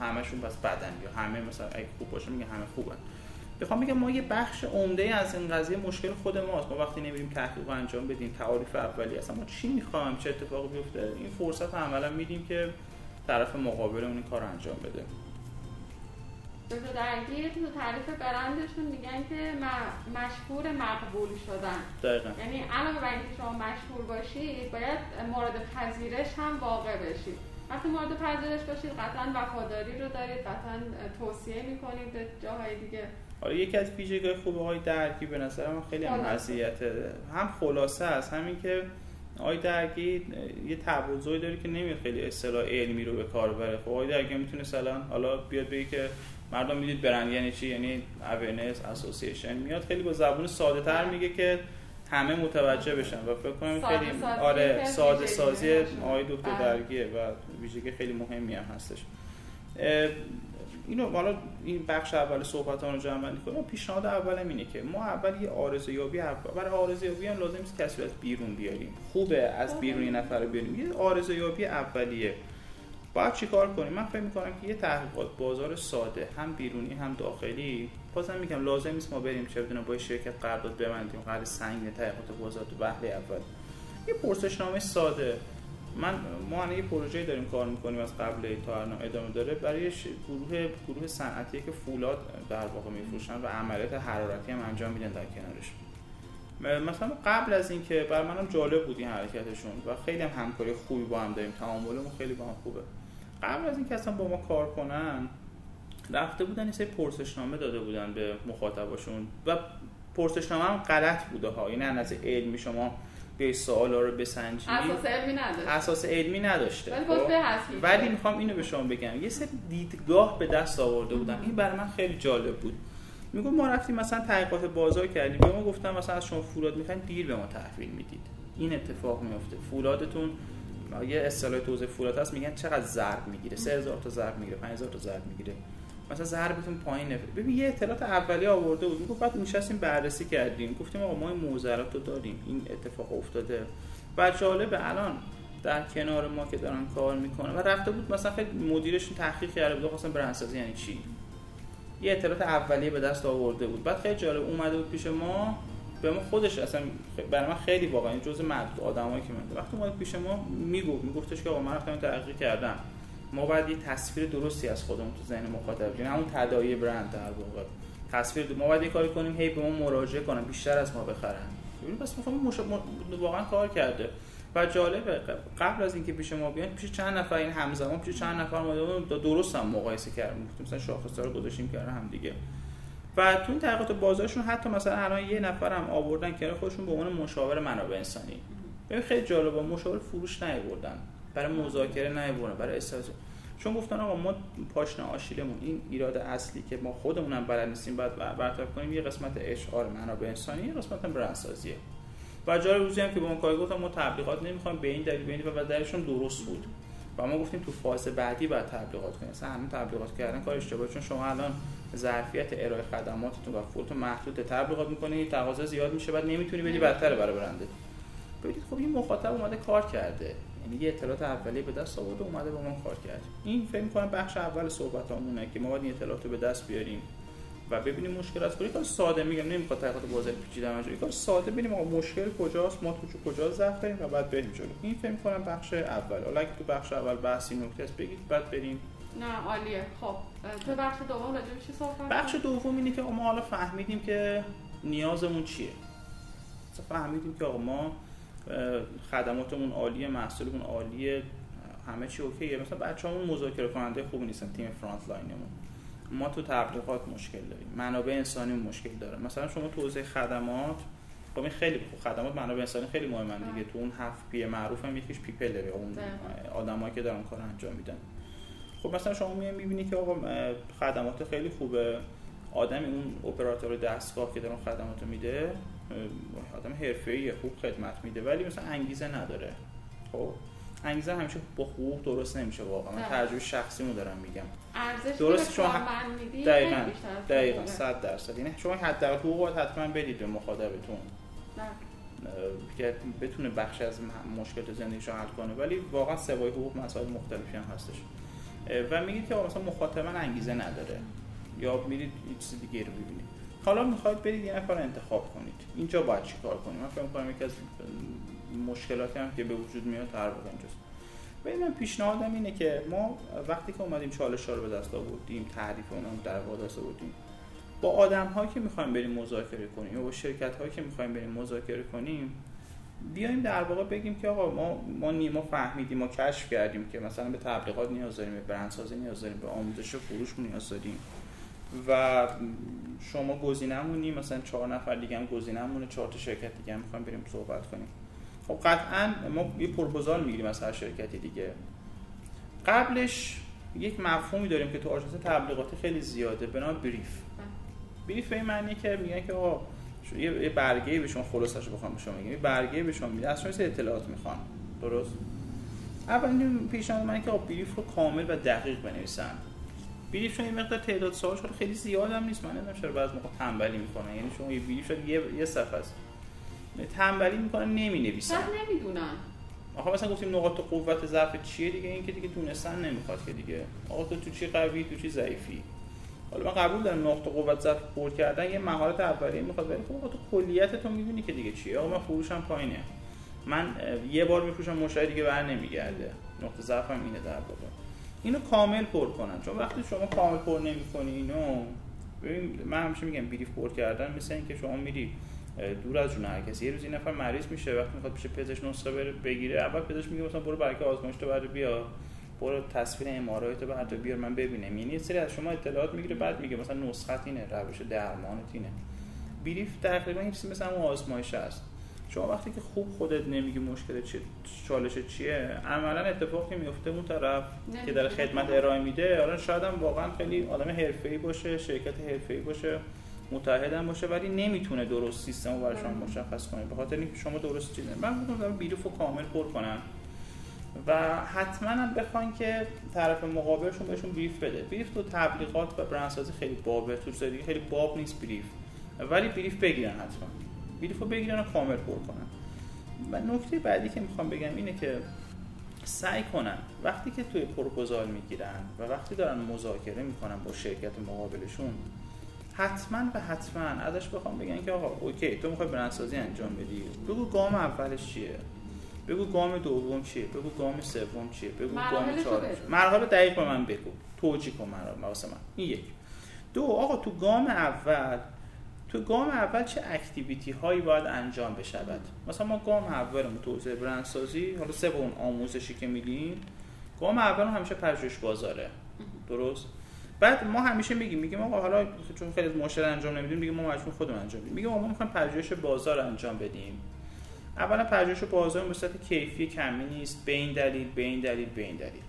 همشون پس بدن یا همه مثلا اگه خوب باشه میگه همه خوبن. بخوام بگم ما یه بخش عمده از این قضیه مشکل خود ماست. ما وقتی نمیریم تحقیق انجام بدیم تعاریف اولی اصلا ما چی می‌خوایم؟ چه اتفاقی بیفته؟ این فرصت عملا میدیم که طرف مقابلمون این کار انجام بده. دکتر درگیر تو تعریف برندشون میگن که مشهور مقبول شدن. دقیقا. یعنی علاوه بر اینکه شما مشهور باشید باید مورد پذیرش هم واقع بشید. وقتی مورد پذیرش باشید قطعا وفاداری رو دارید قطعا توصیه می‌کنید به جاهای دیگه. آره یکی از ویژگی‌های خوب آقای درگی به نظر من خیلی هم هم خلاصه است همین که آقای درگی یه تبوزوی داره که نمیاد خیلی اصطلاح علمی رو به کار بره خب آقای درگی می‌تونه مثلا حالا بیاد بگه که مردم می‌دید برند یعنی چی؟ یعنی اورنس اسوسییشن میاد خیلی با زبون ساده تر میگه که همه متوجه بشن و فکر کنم خیلی آره ساده سازی آقای دکتر. درگیه و ویژگی خیلی مهمی هم هستش. اینو حالا این بخش اول صحبت رو جمع بندی کنم. پیشنهاد اولم اینه که ما اول یه آرزویابی اول برای آرزویابی هم لازم نیست کسی از بیرون بیاریم. خوبه از بیرون یه نفر رو بیاریم. یه آرزویابی اولیه. باید چیکار کنیم؟ من فکر می‌کنم که یه تحقیقات بازار ساده هم بیرونی هم داخلی. بازم میگم لازم نیست ما بریم چه بدونم با شرکت قرارداد ببندیم قرارداد سنگین تحقیقات بازار تو بهله اول. یه پرسشنامه ساده. من ما یه پروژه داریم کار می‌کنیم از قبل تا الان ادامه داره. برای گروه گروه صنعتی که فولاد در واقع میفروشن و عملیات حرارتی هم انجام میدن در کنارش. مثلا قبل از اینکه بر منم جالب بود این حرکتشون و خیلی هم همکاری خوبی با هم داریم. تعاملمون خیلی با هم خوبه. قبل از اینکه اصلا با ما کار کنن رفته بودن یه پرسشنامه داده بودن به مخاطباشون و پرسشنامه هم غلط بوده ها. یعنی از علمی شما به سوالا رو بسنجی اساس علمی نداشته اساس علمی نداشته. ولی خب؟ ولی می‌خوام اینو به شما بگم. یه سری دیدگاه به دست آورده بودم این برای من خیلی جالب بود. میگم ما رفتیم مثلا تحقیقات بازار کردیم. به ما گفتم مثلا از شما فولاد می‌خواین دیر به ما تحویل می‌دید. این اتفاق میفته. فولادتون یه اصطلاح توزیع فولاد هست میگن چقدر ضرب می‌گیره. 3000 تا ضرب می‌گیره 5000 تا ضرب می‌گیره. مثلا ضربتون پایین نفره ببین یه اطلاعات اولیه آورده بود. می‌گفت بعد نشستیم بررسی کردیم. گفتیم آقا ما این موزرات رو داریم. این اتفاق افتاده. و جالبه الان در کنار ما که دارن کار می‌کنه و رفته بود مثلا خیلی مدیرشون تحقیق کرده بود. خواستن برندسازی یعنی چی؟ یه اطلاعات اولیه به دست آورده بود. بعد خیلی جالب اومده بود پیش ما. به ما خودش اصلا برای من خیلی واقعا جزء معدود آدمایی که من وقتی اومد پیش ما می‌گفت میگفتش که آقا من رفتم تحقیق کردم. ما باید یه تصویر درستی از خودمون تو ذهن مخاطب یعنی همون تداعی برند در واقع. تصویر ما باید یه کاری کنیم هی به ما مراجعه کنن بیشتر از ما بخرن. ببین پس می‌خوام مش... واقعا کار کرده. و جالبه قبل از اینکه پیش ما بیان پیش چند نفر این همزمان پیش چند نفر ما درست هم مقایسه کردیم مثلا شاخصا رو گذاشتیم کنار هم دیگه. و تو این تحقیقات بازارشون حتی مثلا الان یه نفر هم آوردن که خودشون به عنوان مشاور منابع انسانی. ببین خیلی جالبه مشاور فروش نیاوردن. برای مذاکره نیاوردن برای استفاده چون گفتن آقا ما پاشنه آشیلمون این ایراد اصلی که ما خودمونم بلد نیستیم بعد برطرف کنیم یه قسمت اشعار منابع انسانی یه قسمت برندسازیه. و جای روزی هم که به ما کاری گفتم ما تبلیغات نمی‌خوایم به این دلیل به و دلیلشون درست بود. و ما گفتیم تو فاز بعدی باید تبلیغات کنیم. مثلا همین تبلیغات کردن کار اشتباهه چون شما الان ظرفیت ارائه خدماتتون و خودتون محدود تبلیغات می‌کنید تقاضا زیاد میشه بعد نمی‌تونی بدی بدتر برای برنده. ببینید خب این مخاطب اومده کار کرده. یعنی یه اطلاعات اولیه به دست آورده اومده با ما کار کرد. این فکر می‌کنم بخش اول صحبتامونه که ما باید این اطلاعات رو به دست بیاریم و ببینیم مشکل از کار ساده میگم نمی‌خواد تحقیقات بازار پیچیده انجام کار ساده ببینیم آقا مشکل کجاست ما تو کجا ضعف داریم و بعد بریم جلو. این فکر کنم بخش اول. حالا اگه تو بخش اول بحثی نکته است بگید بعد بریم. نه عالیه. خب تو بخش دوم راجع چی صحبت بخش دوم اینه که ما حالا فهمیدیم که نیازمون چیه. فهمیدیم که آقا ما خدماتمون عالیه محصولمون عالیه همه چی okay ه. مثلا بچه‌مون مذاکره کننده خوبی نیستن تیم frontline مون ما تو تبلیغات مشکل داریم. منابع انسانی مشکل داره. مثلا شما تو حوزه خدمات خب این خیلی خوب. خدمات منابع انسانی خیلی مهمن دیگه. تو اون هفت P معروف هم یکیش people اون آدمایی که دارن کار انجام میدن. خب مثلا شما می‌بینی که آقا خدمات خیلی خوبه. آدم اون اپراتور دستگاه که دارن خدمات میده آدم حرفه‌ای خوب خدمت میده ولی مثلا انگیزه نداره. خب؟ انگیزه همیشه با حقوق درست نمیشه واقعا. من تجربه شخصیمو دارم میگم. ارزش درست شما دقیقاً. دقیقاً. 100 درصد. یعنی شما حد حقوق باید حتما بدید به مخاطبتون. که بتونه بخش از مشکلات زندگیشو حل کنه. ولی واقعا سوای حقوق مسائل مختلفی هم هستش. و میگید که مثلا مخاطب انگیزه نداره. یا میرید یه چیز دیگه رو ببینید. حالا می‌خواید برید یه نفر انتخاب کنید. اینجا باید چیکار کنیم؟ من فکر کنم یکی از مشکلاتی هم که به وجود میاد در واقع اینجاست. ببین من پیشنهادم اینه که ما وقتی که اومدیم چالش رو به دست آوردیم تعریف اونم در واقع دست آوردیم با آدم هایی که می‌خوایم بریم مذاکره کنیم یا با شرکت هایی که می‌خوایم بریم مذاکره کنیم بیایم در واقع بگیم که آقا ما ما نیما فهمیدیم ما کشف کردیم که مثلا به تبلیغات نیاز داریم به برندسازی نیاز داریم به آموزش و فروش نیاز داریم. و شما گزینمونی مثلا چهار نفر دیگه هم گزینمونه چهار تا شرکت دیگه هم می‌خوایم بریم صحبت کنیم. خب قطعا ما یه پروپوزال می‌گیریم از هر شرکتی دیگه. قبلش یک مفهومی داریم که تو آژانس تبلیغاتی خیلی زیاده به نام بریف. بریف به این معنی که میگن که آقا یه برگه به شما خلاصش بخوام به شما میگم یه برگه به شما میده از شما اطلاعات می‌خوان؟ درست؟ اولین پیشنهاد من که بریف رو کامل و دقیق بنویسن. شما یه مقدار تعداد سوالش خیلی زیاد هم نیست. من نمی‌دونم چرا بعضی موقع تنبلی می‌کنه یعنی شما یه بریف یه یه صفحه است تنبلی می‌کنن نمی نویسن نمی‌دونن. آخه مثلا گفتیم نقاط قوت ضعف چیه دیگه؟ این که دیگه دونستن نمی‌خواد که دیگه. آقا تو تو چی قوی؟ تو چی ضعیفی؟ حالا من قبول دارم نقطه قوت ضعف پر کردن. یه مهارت اولیه می‌خواد ولی خب تو کلیت تو می‌دونی که دیگه چیه. آقا من فروشم پایینه. من یه بار میفروشم مشتری دیگه بر نمیگرده. نقطه ضعفم اینه در واقع. اینو کامل پر کنن. چون وقتی شما کامل پر نمی‌کنی اینو ببین من همیشه میگم بریف پر کردن مثل اینکه شما میری دور از جون هر کسی. یه روز این نفر مریض میشه وقتی می‌خواد پیش پزشک نسخه بره بگیره اول پزشک میگه مثلا برو برای آزمایش تو برای بیا. برو تصویر ام آر تو بعد بیار من ببینم. یعنی سری از شما اطلاعات می‌گیره بعد میگه مثلا نسخت اینه روش درمانت اینه. بریف تقریبا این چیزی مثلا اون آزمایش است. شما وقتی که خوب خودت نمیگی مشکل چیه چالش چیه عملا اتفاقی میفته اون طرف که در خدمت ارائه میده. حالا شاید هم واقعا خیلی آدم حرفه‌ای باشه شرکت حرفه‌ای باشه متحدم باشه ولی نمی‌تونه درست سیستم رو برای شما مشخص کنه. به خاطر اینکه شما درست چیزی من میگم بیروف رو کامل پر کنم و حتما هم بخواین که طرف مقابلشون بهشون بریف بده. بریف تو تبلیغات و برندسازی خیلی بابه تو خیلی باب نیست brief ولی brief بگیرن حتما. brief رو بگیرن و کامل پر کنن. و نکته بعدی که می‌خوام بگم اینه که سعی کنن وقتی که توی پروپوزال می‌گیرن و وقتی دارن مذاکره می‌کنن با شرکت مقابلشون حتما و حتما ازش بخوام بگن که آقا okay تو می‌خوای برندسازی انجام بدی. بگو گام اولش چیه؟ بگو گام دوم چیه؟ بگو گام سوم چیه؟ بگو گام چهارم مرحله دقیق به من بگو. توجیه کن مرحله واسه من. این یک. دو آقا تو گام اول تو گام اول چه اکتیویتی هایی باید انجام بشود؟ مثلا ما گام اولمون توسعه برندسازی حالا سه اون آموزشی که میدیم گام اول همیشه پژوهش بازاره. درست؟ بعد ما همیشه میگیم میگیم آقا حالا چون خیلی مشکل انجام نمیدیم میگیم ما مجبور خودمون انجام بدیم میگیم ما می‌خوایم پژوهش بازار انجام بدیم. اولا پژوهش بازار به صورت کیفی کمی نیست. به این دلیل به این دلیل به این دلیل.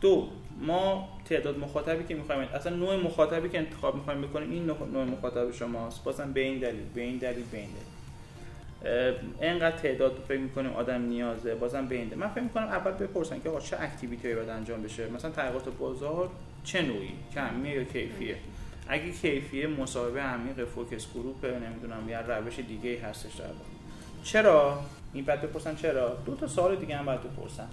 دو ما تعداد مخاطبی که می‌خوایم اصلا نوع مخاطبی که انتخاب می‌خوایم بکنیم این نوع مخاطب شماست. بازم به این دلیل به این دلیل به این دلیل. اینقدر تعداد فکر می‌کنیم آدم نیازه بازم به این دلیل. من فکر می‌کنم اول بپرسن که چه activity باید انجام بشه؟ مثلا تحقیقات بازار چه نوعی؟ کمیه یا کیفیه؟ اگه کیفیه مصاحبه عمیق focus group نمی‌دونم یا روش دیگه هستش در چرا؟ این بعد بپرسن چرا؟ دو تا سوال دیگه هم باید بپرسن.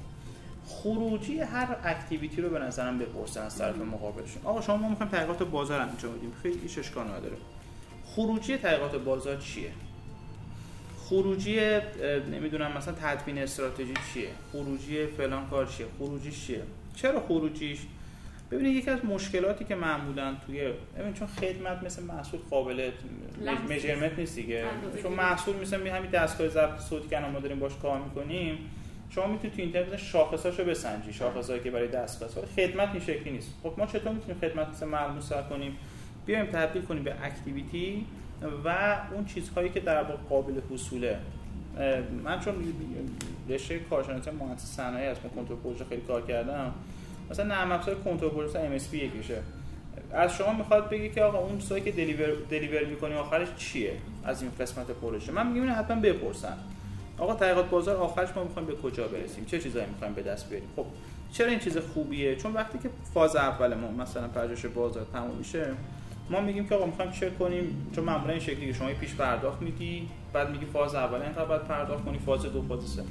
خروجی هر اکتیویتی رو به نظرم بپرسن از طرف مقابلشون. آقا شما ما می‌خوایم تحقیقات بازار انجام بدیم. خیلی هیچ اشکال نداره خروجی تحقیقات بازار چیه؟ خروجی نمی‌دونم مثلا تدوین استراتژی چیه؟ خروجی فلان کار چیه؟ خروجیش چیه؟ چرا خروجیش؟ ببینید یکی از مشکلاتی که معمولا توی ببین چون خدمت مثل محصول قابل measurement نیست دیگه. چون محصول مثل همین دستگاه ضبط صوتی که ما داریم باش کار می‌کنیم شما می‌تونید تو اینترنت شاخصاشو بسنجی شاخصایی که برای دستگاه خدمت این شکلی نیست. خب ما چطور می‌تونیم خدمت مثل ملموس کنیم؟ بیایم تبدیل کنیم به activity و اون چیزهایی که در واقع قابل حصوله. من چون رشته کارشناسی مهندسی صنایع از کنترل پروژه خیلی کار کردم. مثلا نرم افزار کنترل پروژه MS یکیشه. از شما می‌خواد بگی که آقا اون چیزایی که دلیور دلیور می‌کنی آخرش چیه از این قسمت پروژه؟ من میگم حتما بپرسن. آقا تحقیقات بازار آخرش ما می‌خوایم به کجا برسیم؟ چه چیزایی می‌خوایم به دست بیاریم؟ خب چرا این چیز خوبیه؟ چون وقتی که فاز اول ما مثلا پژوهش بازار تموم میشه ما میگیم که آقا می‌خوایم چک کنیم؟ چون معمولا این شکلی که شما پیش پرداخت میدی بعد میگی فاز اول اینقدر بعد پرداخت کنی فاز دو فاز سه.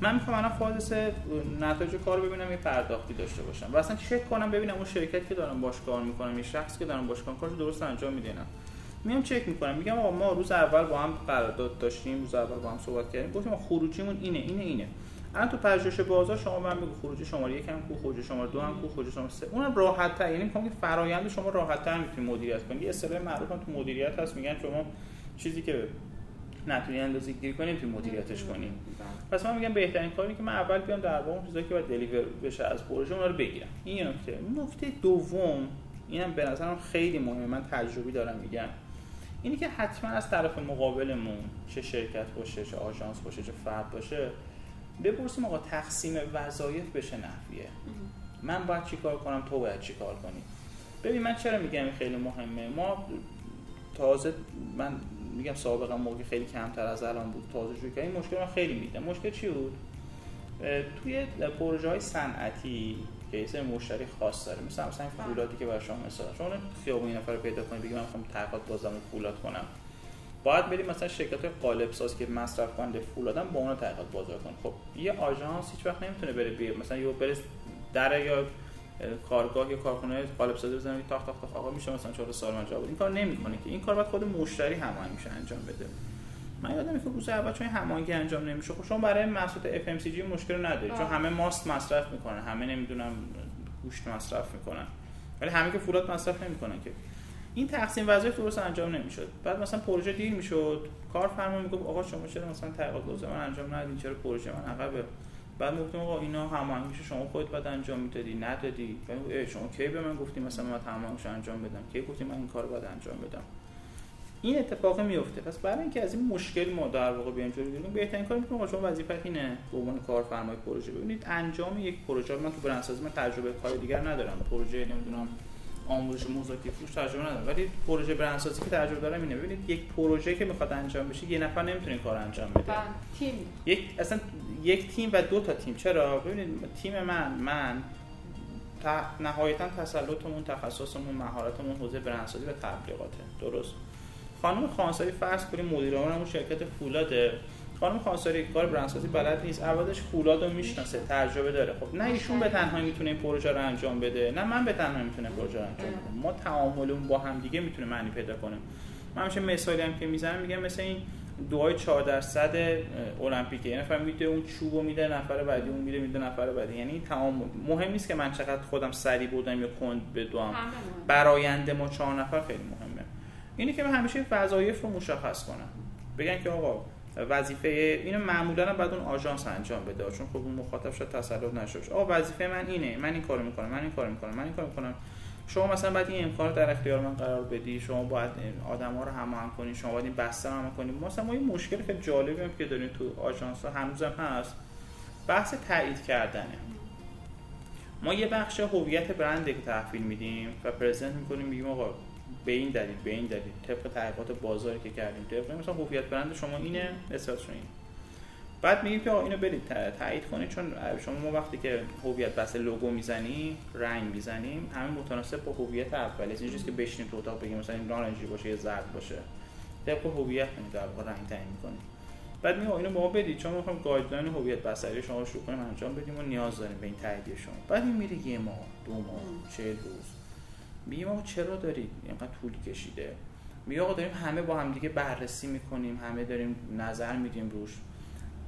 من می‌خوام الان فاز سه نتایج کار ببینم یه پرداختی داشته باشم. و اصلا چک کنم ببینم اون شرکتی که دارم باش کار می‌کنم یه شخصی که دارم باش کار درست انجام میدینم میام چک می‌کنم. میگم آقا ما روز اول با هم قرارداد داشتیم روز اول با هم صحبت کردیم. گفتیم خروجیمون اینه اینه اینه. الان تو پژوهش بازار شما من بگو خروجی شماره یکم کو خروجی شماره دو هم کو خروجی شماره سه. اونم راحت تر یعنی میگم که فرآیند شما راحت تر می‌تونید مدیریت کنید یه اصطلاح معروف تو مدیریت هست. میگن شما چیزی که نتونی اندازه گیری کنیم تو مدیریتش کنیم پس من میگم بهترین کاری که من اول بیام در واقع اون چیزایی که باید دلیور بشه از پروژه اونها رو بگیرم. این یه نکته. نکته دوم اینم به نظرم خیلی مهمه. من تجربی دارم میگم. اینی که حتما از طرف مقابلمون چه شرکت باشه چه آژانس باشه چه فرد باشه بپرسیم آقا تقسیم وظایف بشه نحویه؟ من باید چیکار کنم؟ تو باید چیکار کنی؟ ببین من چرا میگم این خیلی مهمه؟ ما تازه من میگم سابقا موقع خیلی کمتر از الان بود تازه شروع این مشکل من خیلی میده مشکل چی بود؟ توی پروژه های صنعتی که مشتری خاص داره. مثلا مثلا فولادی که برای شما مثلا شما خیابون نفر پیدا کنید بگید من می‌خوام تحقیقات بازم فولاد کنم. باید بریم مثلا شرکت قالب ساز که مصرف کننده فولادن با اون تحقیقات بازار کن خب یه آژانس هیچ وقت نمی‌تونه بره بیر مثلا یه بره در یا کارگاه یا کارخونه قالب سازی بزنه تاخت تاخت آقا میشه مثلا 4 سال من جواب این کار نمی‌کنه که. این کار باید خود مشتری هماهنگ میشه انجام بده. من یادم که روز اول چون هماهنگی انجام نمیشه. خب شما برای محصولات FMCG مشکل ندارید. چون همه ماست مصرف می‌کنن. همه نمی‌دونم گوشت مصرف می‌کنن. ولی همه که فولاد مصرف نمی‌کنن که. این تقسیم وظایف درست انجام نمی‌شد. بعد مثلا پروژه دیر می‌شد. کارفرما می‌گفت آقا شما چرا مثلا تحقیقات لازم من انجام ندید چرا پروژه من عقبه؟ بعد می‌گفتم آقا اینا هماهنگیش شما خودت بعد انجام می‌دادی ندادی. شما کی به من گفتی مثلا من هماهنگیش انجام بدم؟ کی گفتی من این کار باید انجام بدم؟ این اتفاق میفته. پس برای اینکه از این مشکل ما در واقع بیایم جلو بگیریم بهترین کاری می‌کنم شما وظیفه اینه به عنوان کارفرمای پروژه ببینید. انجام یک پروژه من تو برندسازی من تجربه کار دیگر ندارم. پروژه نمی‌دونم آموزش موزاییک فروش تجربه ندارم. ولی پروژه برندسازی که تجربه دارم اینه. ببینید یک پروژه که می‌خواد انجام بشه یه نفر نمی‌تونه کار انجام بده. بله، تیم. یک اصلا یک تیم و دو تا تیم. چرا؟ ببینید تیم من من نهایتا تسلطمون تخصصمون مهارتمون حوزه برندسازی و تبلیغاته. درست؟ خانم خانساری فرض کنیم مدیر عامل شرکت فولاده. خانم خانساری کار برندسازی بلد نیست عوضش فولاد رو می‌شناسه تجربه داره. خب نه ایشون به تنهایی می‌تونه این پروژه رو انجام بده نه من به تنهایی می‌تونم پروژه رو انجام بدم. ما تعاملمون با هم دیگه می‌تونه معنی پیدا کنه من همیشه مثالی هم که می‌زنم میگم مثل این دوهای 4 درصد المپیکه یه نفر میده اون چوبو میده نفر بعدی اون میده میده نفر بعدی. یعنی تمام مهم نیست که من چقدر خودم سری بودم یا کند بدوام. براینده ما چهار نفر خیلی مهمه. اینه که من همیشه وظایف رو مشخص کنم. بگن که آقا وظیفه اینو معمولا بعد اون آژانس انجام بده چون خب اون مخاطب شد تسلط نشه آقا وظیفه من اینه من این کارو می‌کنم من این کارو می‌کنم من این کارو می‌کنم. شما مثلا باید این امکان در اختیار من قرار بدی شما باید آدم ها رو هماهنگ کنی شما باید این بسته رو هماهنگ کنی. مثلا ما این مشکل خیلی جالبی هم که داریم تو آژانس ها هنوزم هست. بحث تایید کردنه. ما یه بخش هویت برند که تحویل میدیم و پرزنت می‌کنیم میگیم آقا به این دلیل به این دلیل طبق تحقیقات بازاری که کردیم طبق مثلا هویت برند شما اینه احساسشون اینه. بعد میگیم که اینو برید تایید کنید چون شما ما وقتی که هویت بصری لوگو می‌زنیم رنگ می‌زنیم همه متناسب با هویت اولی این چیزی که بشینیم تو اتاق بگیم مثلا این نارنجی باشه یا زرد باشه. طبق هویت در واقع رنگ تعیین می‌کنیم. بعد میگم اینو ما بدید. چون می‌خوام guideline هویت بصری شما شروع کنیم انجام بدیم و نیاز داریم به این تاییدیه شما. بعد این میره یه ماه دو ماه چه روز. میگیم آقا چرا دارید اینقدر طول کشیده؟ میگه آقا داریم همه با هم دیگه بررسی می‌کنیم همه داریم نظر میدیم روش.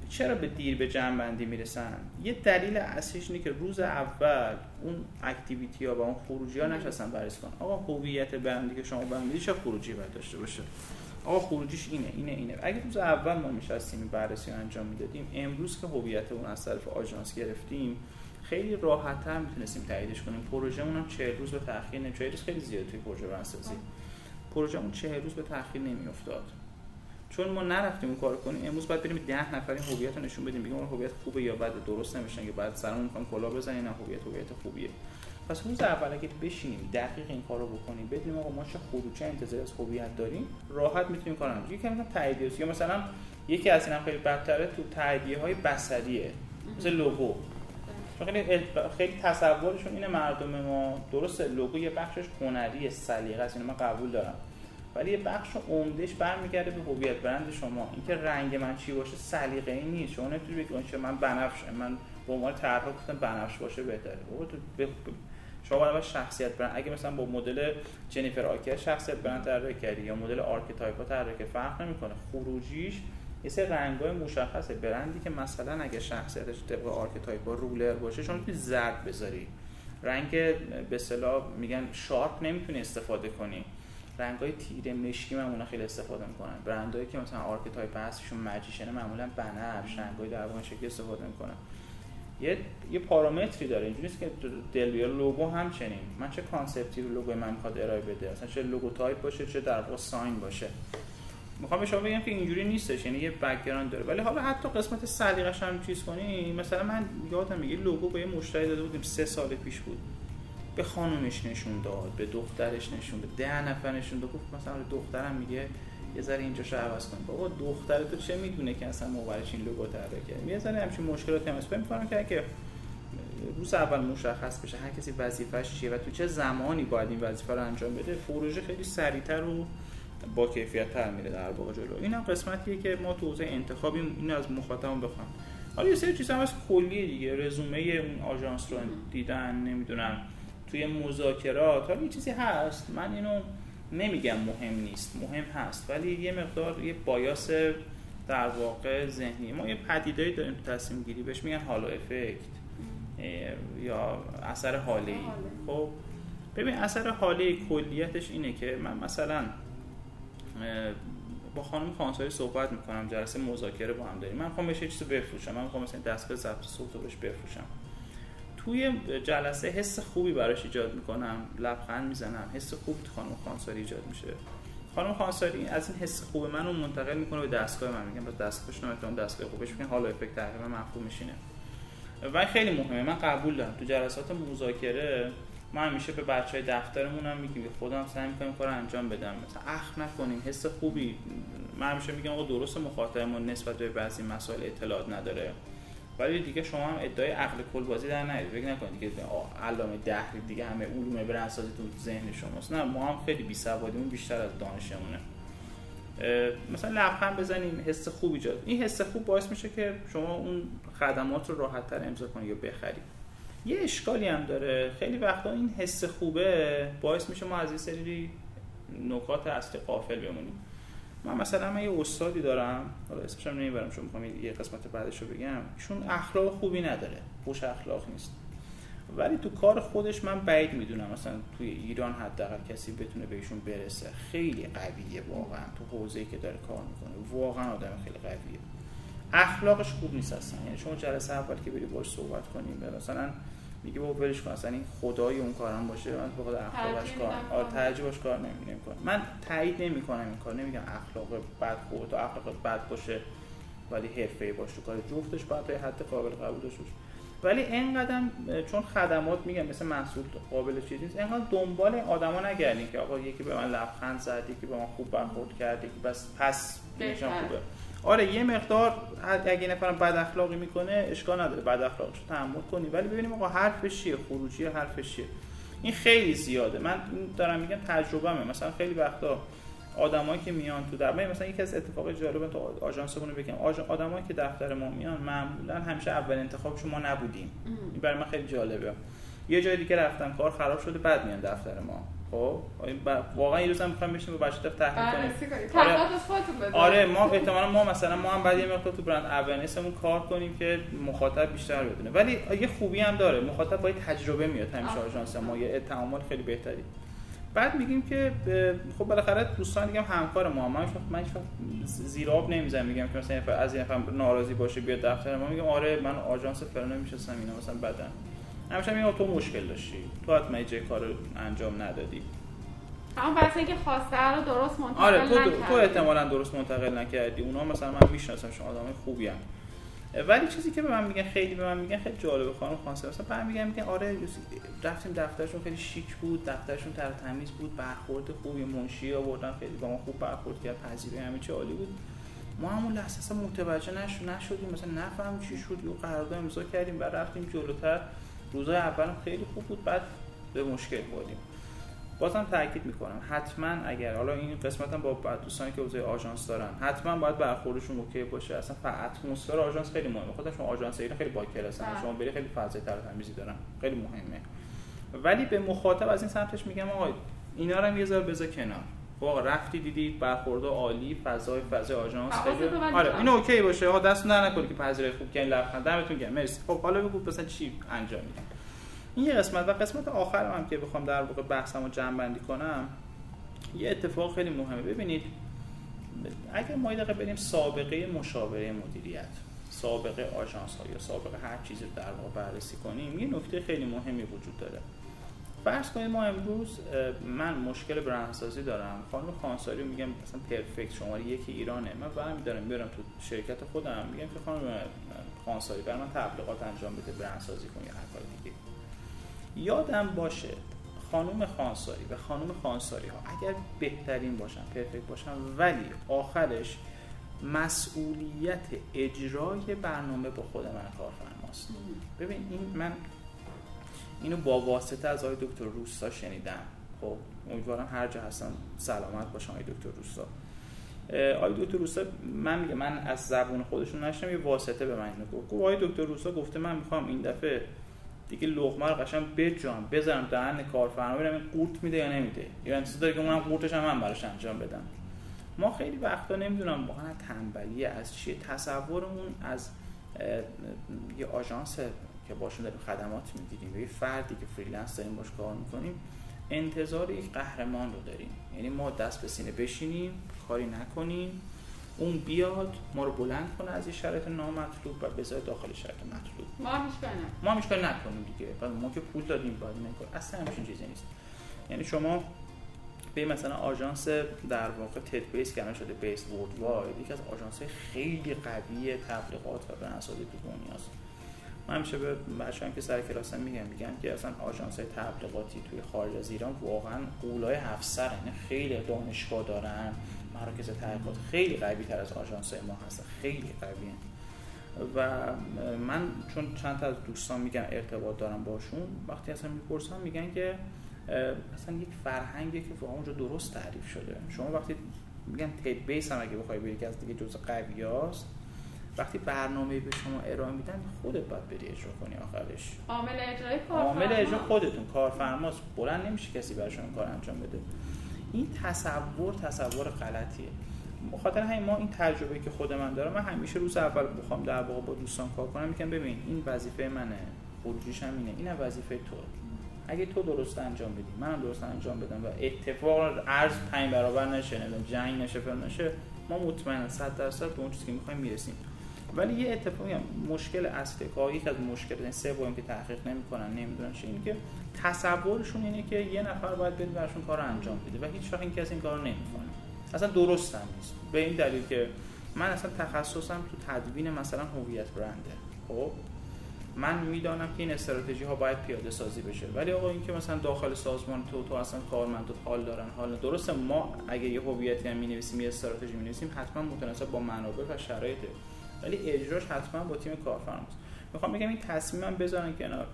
چرا به دیر به جمع بندی می‌رسن؟ یه دلیل اصلیش اینه که روز اول اون اکتیویتی ها و اون خروجی ها نشستن بررسی کن آقا هویت بندی که شما بندی چه خروجی باید داشته باشه؟ آقا خروجیش اینه اینه اینه. اگه روز اول ما میشستیم بررسی انجام می‌دادیم امروز که هویت اون از طرف آژانس گرفتیم خیلی راحت‌تر می‌تونستیم تاییدش کنیم. پروژه‌مون هم 40 روز به تاخیر نمی روز خیلی زیاد توی پروژه برنامه‌ریزی پروژه‌مون 40 روز به تاخیر نمیافتاد. چون ما نرفتیم اون کارو کنیم امروز باید بریم 10 نفر این هویت رو نشون بدیم. بگیم اون هویت خوبه یا بده؟ درست نمیشن که بعد سرمون می‌خوام کلا بزنیم. نه هویت هویت خوبیه. پس روز اول اگه بشینیم دقیق این کارو بکنیم بدونیم آقا ما چه خروج چه انتظاری از هویت داریم راحت می‌تونیم کار انجام مثلا تاییدیه یا مثلا یکی از اینا خیلی بدتره تو تاییدیه های بصریه. مثل لوگو. خیلی خیلی تصورشون اینه مردم ما درست لوگو یه بخشش هنری سلیقه است اینو من قبول دارم. ولی یه بخش عمدهش برمیگرده به هویت برند شما. اینکه رنگ من چی باشه سلیقه ای نیست. شما نمی‌تونی بگی من بنفش من به عنوان طراح گفتم بنفش باشه بهتره. شما باید شخصیت برند اگه مثلا با مدل جنیفر آکر شخصیت برند طراحی کردی یا مدل archetype طراحی که فرق نمی‌کنه. خروجیش یه سری رنگای مشخصه برندی که مثلا اگه شخصیتش طبق archetype با ruler باشه شما می‌تونی زرد بذاری. رنگ به اصطلاح میگن sharp نمی‌تونی استفاده کنی. رنگ های تیره مشکی معمولا خیلی استفاده می‌کنن. برندهایی که مثلا archetype هستشون magician ه معمولا بنفش رنگ های در شکلی استفاده می‌کنن. یه یه پارامتری داره. اینجوری که دل لوگو همچنین. من چه concept ی رو لوگو من می‌خواد ارائه بده؟ مثلا چه logotype باشه چه در واقع sign باشه. می‌خوام به شما بگم که اینجوری نیستش یعنی یه background داره. ولی حالا حتی قسمت سلیقش هم چیز کنی مثلا من یادم میگه لوگو به یه مشتری داده بودیم سه سال پیش بود. به خانومش نشون داد به دخترش نشون داد. ده نفر نشون داد. گفت مثلا دخترم میگه یه ذره اینجاشو عوض کن بابا دختر تو چه می‌دونه که اصلا موبایلش این لوگو طراحی کرد یه ذره همچین مشکلاتی هم فکر می‌کنم که اگه روز اول مشخص بشه هر کسی وظیفش چیه و تو چه زمانی باید این وظیفه رو انجام بده پروژه خیلی سریعتر و با کیفیت تر میره در واقع جلو. این هم قسمتیه که ما تو حوزه انتخابیم این از مخاطبم بخوام. حالا یه سری چیزا هم از کلیه دیگه رزومه اون آژانس رو دیدن نمی‌دونم توی مذاکرات حالا یه چیزی هست. من اینو نمیگم مهم نیست مهم هست ولی یه مقدار یه بایاس در واقع ذهنی. ما یه پدیدایی داریم تو تصمیم گیری. بهش میگن هالو افکت یا اثر حاله ای خب ببین اثر حاله کلیتش اینه که من مثلا با خانم خانساری صحبت می‌کنم جلسه مذاکره با هم داریم. من می‌خوام بهش چیزی بفروشم من می‌خوام مثلا دستگاه ضبط صوت رو بهش بفروشم. توی جلسه حس خوبی براش ایجاد می‌کنم لبخند می‌زنم حس خوب تو خانم خانساری ایجاد میشه. خانم خانساری از این حس خوب منو منتقل می‌کنه به دستگاه من میگم بس دستگاهش نمی‌تونم دستگاه خوبش میگن حالا افکت تقریبا مفهوم میشینه. و خیلی مهمه من قبول دارم. تو جلسات مذاکره ما همیشه به بچه های دفترمون هم میگیم خودم سعی می‌کنم کار انجام بدم. مثلا اخ نکنیم حس خوبی. من همیشه میگم آقا درست مخاطبمون نسبت به بعضی مسائل اطلاعات نداره. ولی دیگه شما هم ادعای عقل کل بازی در نیارید. فکر نکنید که علامه دهری دیگه همه علوم برندسازی تو ذهن شماست. نه ما هم خیلی بی سوادیمون بیشتر از دانشمونه. مثلا لبخند بزنیم حس خوب ایجاد. این حس خوب باعث میشه که شما اون خدمات رو راحت تر امضا کنید یا بخرید. یه اشکالی هم داره. خیلی وقتا این حس خوبه باعث میشه ما از این سری نکات اصلی قافل بمونیم. من مثلا من یه استادی دارم حالا اسمش هم نمی‌برم چون می‌خوام یه قسمت بعدش رو بگم. ایشون اخلاق خوبی نداره. خوش اخلاق نیست. ولی تو کار خودش من بعید می‌دونم مثلا توی ایران حداقل کسی بتونه به ایشون برسه. خیلی قویه واقعا تو حوزه‌ای که داره کار می‌کنه. واقعا آدم خیلی قویه. اخلاقش خوب نیست اصلا. یعنی شما جلسه اول که بری باش صحبت کنیم مثلا میگه با ولش کن اصلا این خدای اون کارم باشه. من به خود اخلاقش کار آره تعجبش کار نمی کنم من تایید نمی کنم این کار. نمیگم اخلاق بد خود تو اخلاق بد باشه ولی حرفه‌ای باشه تو کار. جفتش باید حد قابل قبول داشته ولی اینقدر چون خدمات میگم مثل محصول قابل چیز نیست. اینقدر دنبال آدما نگردین که آقا یکی به من لبخند زد یکی به من خوب برخورد کرد یکی بس پس نشان خوبه. آره یه مقدار اگه نفر بد اخلاقی می‌کنه اشکال نداره بد اخلاقش تحمل کنی. ولی ببینیم آقا حرفش چیه؟ خروجی حرفش چیه؟ این خیلی زیاده. من دارم میگم تجربهمه. مثلا خیلی وقتا آدمایی که میان تو در مثلا یکی از اتفاق جالب تو آژانسمون رو بگم. آدمایی که دفتر ما میان معمولا همیشه اول انتخابشون ما نبودیم. این برای من خیلی جالبه. یه جای دیگه رفتن کار خراب شده بعد میان دفتر ما. خب واقعا یه روزم می‌خوام بشینیم با بچه‌ها تحقیق کنیم. آره. آره ما احتمالاً ما مثلا ما هم بعد یه مقدار تو برند اورنسمون کار کنیم که مخاطب بیشتر بدونه. ولی یه خوبی هم داره مخاطب با تجربه میاد همیشه آژانس ما یه تعامل خیلی بهتری. بعد میگیم که خب بالاخره دوستان دیگه همکار ما من من زیر آب نمی‌زنم. میگم که مثلا از این نفر ناراضی باشه بیاد دفتر ما. میگم آره من آژانس فلان نمیشستم اینا مثلا بدن. همیشه میگم تو مشکل داشتی. تو حتما یه کار انجام ندادی. اما بس اینکه خواسته رو درست منتقل آره تو تو احتمالاً درست منتقل نکردی. اونا مثلا من می‌شناسم شما آدم خوبی هم. ولی چیزی که به من میگن خیلی به من میگن خیلی جالبه خانم خانسه. مثلا بعد میگن میگن آره رفتیم دفترشون خیلی شیک بود دفترشون تر تمیز بود برخورد خوبی منشی آوردن خیلی با ما خوب برخورد کرد پذیرایی همه چی عالی بود. ما همون لحظه متوجه نش... نشدیم مثلا نفهم چی شد یه قرارداد امضا کردیم بعد رفتیم جلوتر. روزای اول خیلی خوب بود بعد به مشکل بودیم بازم تاکید می‌کنم حتما اگر حالا این قسمت هم با دوستانی که حوزه آژانس دارن حتما باید برخوردشون OK باشه. اصلا اتمسفر آژانس خیلی مهمه. خودش شما آژانس ایران خیلی با کلاسن بله. شما بری خیلی فضای تر تمیزی دارن. خیلی مهمه. ولی به مخاطب از این سمتش میگم آقا اینا رو هم یه ذره بذار کنار. واقعا رفتی دیدی برخورد عالی فضای فضای آژانس خیلی آره اینو OK باشه. آقا دست نه نکنی که پذیرای خوب کنین لبخند دمتون گرم. مرسی. خب حالا بگو مثلا چی انجام میدین این یه قسمت و قسمت آخرم هم که بخوام در واقع بحثم رو جمع بندی کنم یه اتفاق خیلی مهمه. ببینید اگر ما یه دقیقه بریم سابقه مشاوره مدیریت سابقه آژانس ها یا سابقه هر چیزی در واقع بررسی کنیم یه نکته خیلی مهمی وجود داره. فرض کنید ما امروز من مشکل برندسازی دارم. خانم خانساری میگم مثلا پرفکت شماره یکی ایرانه. من برمی دارم می‌برم تو شرکت خودم میگم که خانم خانساری برای من تبلیغات انجام بده برندسازی کنی هر کار دیگه. یادم باشه خانم خانساری و خانم خانساری ها اگر بهترین باشن پرفکت باشن ولی آخرش مسئولیت اجرای برنامه با خود من کارفرماست. ببین این من اینو با واسطه از آقای دکتر روستا شنیدم. خب امیدوارم هر جا هستم سلامت باشم آقای دکتر روستا. آقای دکتر روستا من میگم من از زبون خودشون نشنیدم یه واسطه به من اینو گفت. آقای دکتر روستا گفته من می‌خوام این دفعه دیگه لقمه رو قشنگ بجام بذارم دهن کارفرما ببینم این قورت میده یا نمیده. یا انتظار داره که اونم قورتش هم من براش انجام بدم. ما خیلی وقتا نمی‌دونم واقعا تنبلی از چیه تصورمون از یه آژانس که باشون داریم خدمات می‌گیریم و یه فردی که freelance داریم باش کار می‌کنیم انتظار یک قهرمان رو داریم. یعنی ما دست به سینه بشینیم کاری نکنیم اون بیاد ما رو بلند کنه از این شرایط نامطلوب و بذاره داخل شرایط مطلوب. ما هم ما هم نکنیم دیگه. ما که پول دادیم باید نکنیم اصلا همچین چیزی نیست. یعنی شما به مثلا آژانس در واقع تد بیس که شده بیس ورد واید یکی از آژانس خیلی قوی تبلیغات و برندسازی تو دنیاست. من همیشه به بچه‌ام که سر کلاسم میگم میگم که اصلا آژانس تبلیغاتی توی خارج از ایران واقعا قولای هفت یعنی خیلی دانشگاه دارن مراکز تحقیقات خیلی قوی تر از آژانس ما هستن. خیلی قوی و من چون چند تا از دوستان میگن ارتباط دارم باشون وقتی اصلا می‌پرسم میگن که اصلا یک فرهنگی که واقعا اونجا درست تعریف شده. شما وقتی میگن تد بیس هم اگه بخوای بری که از دیگه جزء قوی هاست وقتی برنامه به شما ارائه میدن خودت باید بری اجرا کنی آخرش. عامل اجرای کارفرما. عامل اجرا خودتون. کارفرماست. بلند نمیشه کسی برای شما کار انجام بده. این تصور تصور غلطیه. خاطر همین ما این تجربه که خود من دارم من همیشه روز اول بخوام در واقع با دوستان کار کنم. میگم ببین این وظیفه منه. خروجیش هم اینه. این وظیفه تو. اگه تو درست انجام بدی منم درست انجام بدم و اتفاق ارز پنج برابر نشه جنگ نشه فلان نشه ما مطمئنا 100 درصد به اون چیزی که می‌خوایم می‌رسیم. ولی یه اتفاقی مشکل اصلی که از مشکل این سه که تحقیق نمی‌کنن نمی‌دونن چه اینه که تصورشون اینه که یه نفر باید بده براشون کار انجام بده و هیچ وقت این کسی این کارو نمی‌کنه. اصلا درست هم نیست. به این دلیل که من اصلا تخصصم تو تدوین مثلا هویت برنده. خب؟ من می‌دانم که این استراتژی ها باید پیاده سازی بشه. ولی آقا این که مثلا داخل سازمان تو تو اصلا کارمندات حال دارن حال درسته ما اگه یه هویتی هم می‌نویسیم یه استراتژی می‌نویسیم حتما متناسب با منابع و شرایطه ولی اجراش حتما با تیم کارفرماست می‌خوام بگم این تصمیمم بذارن کنار.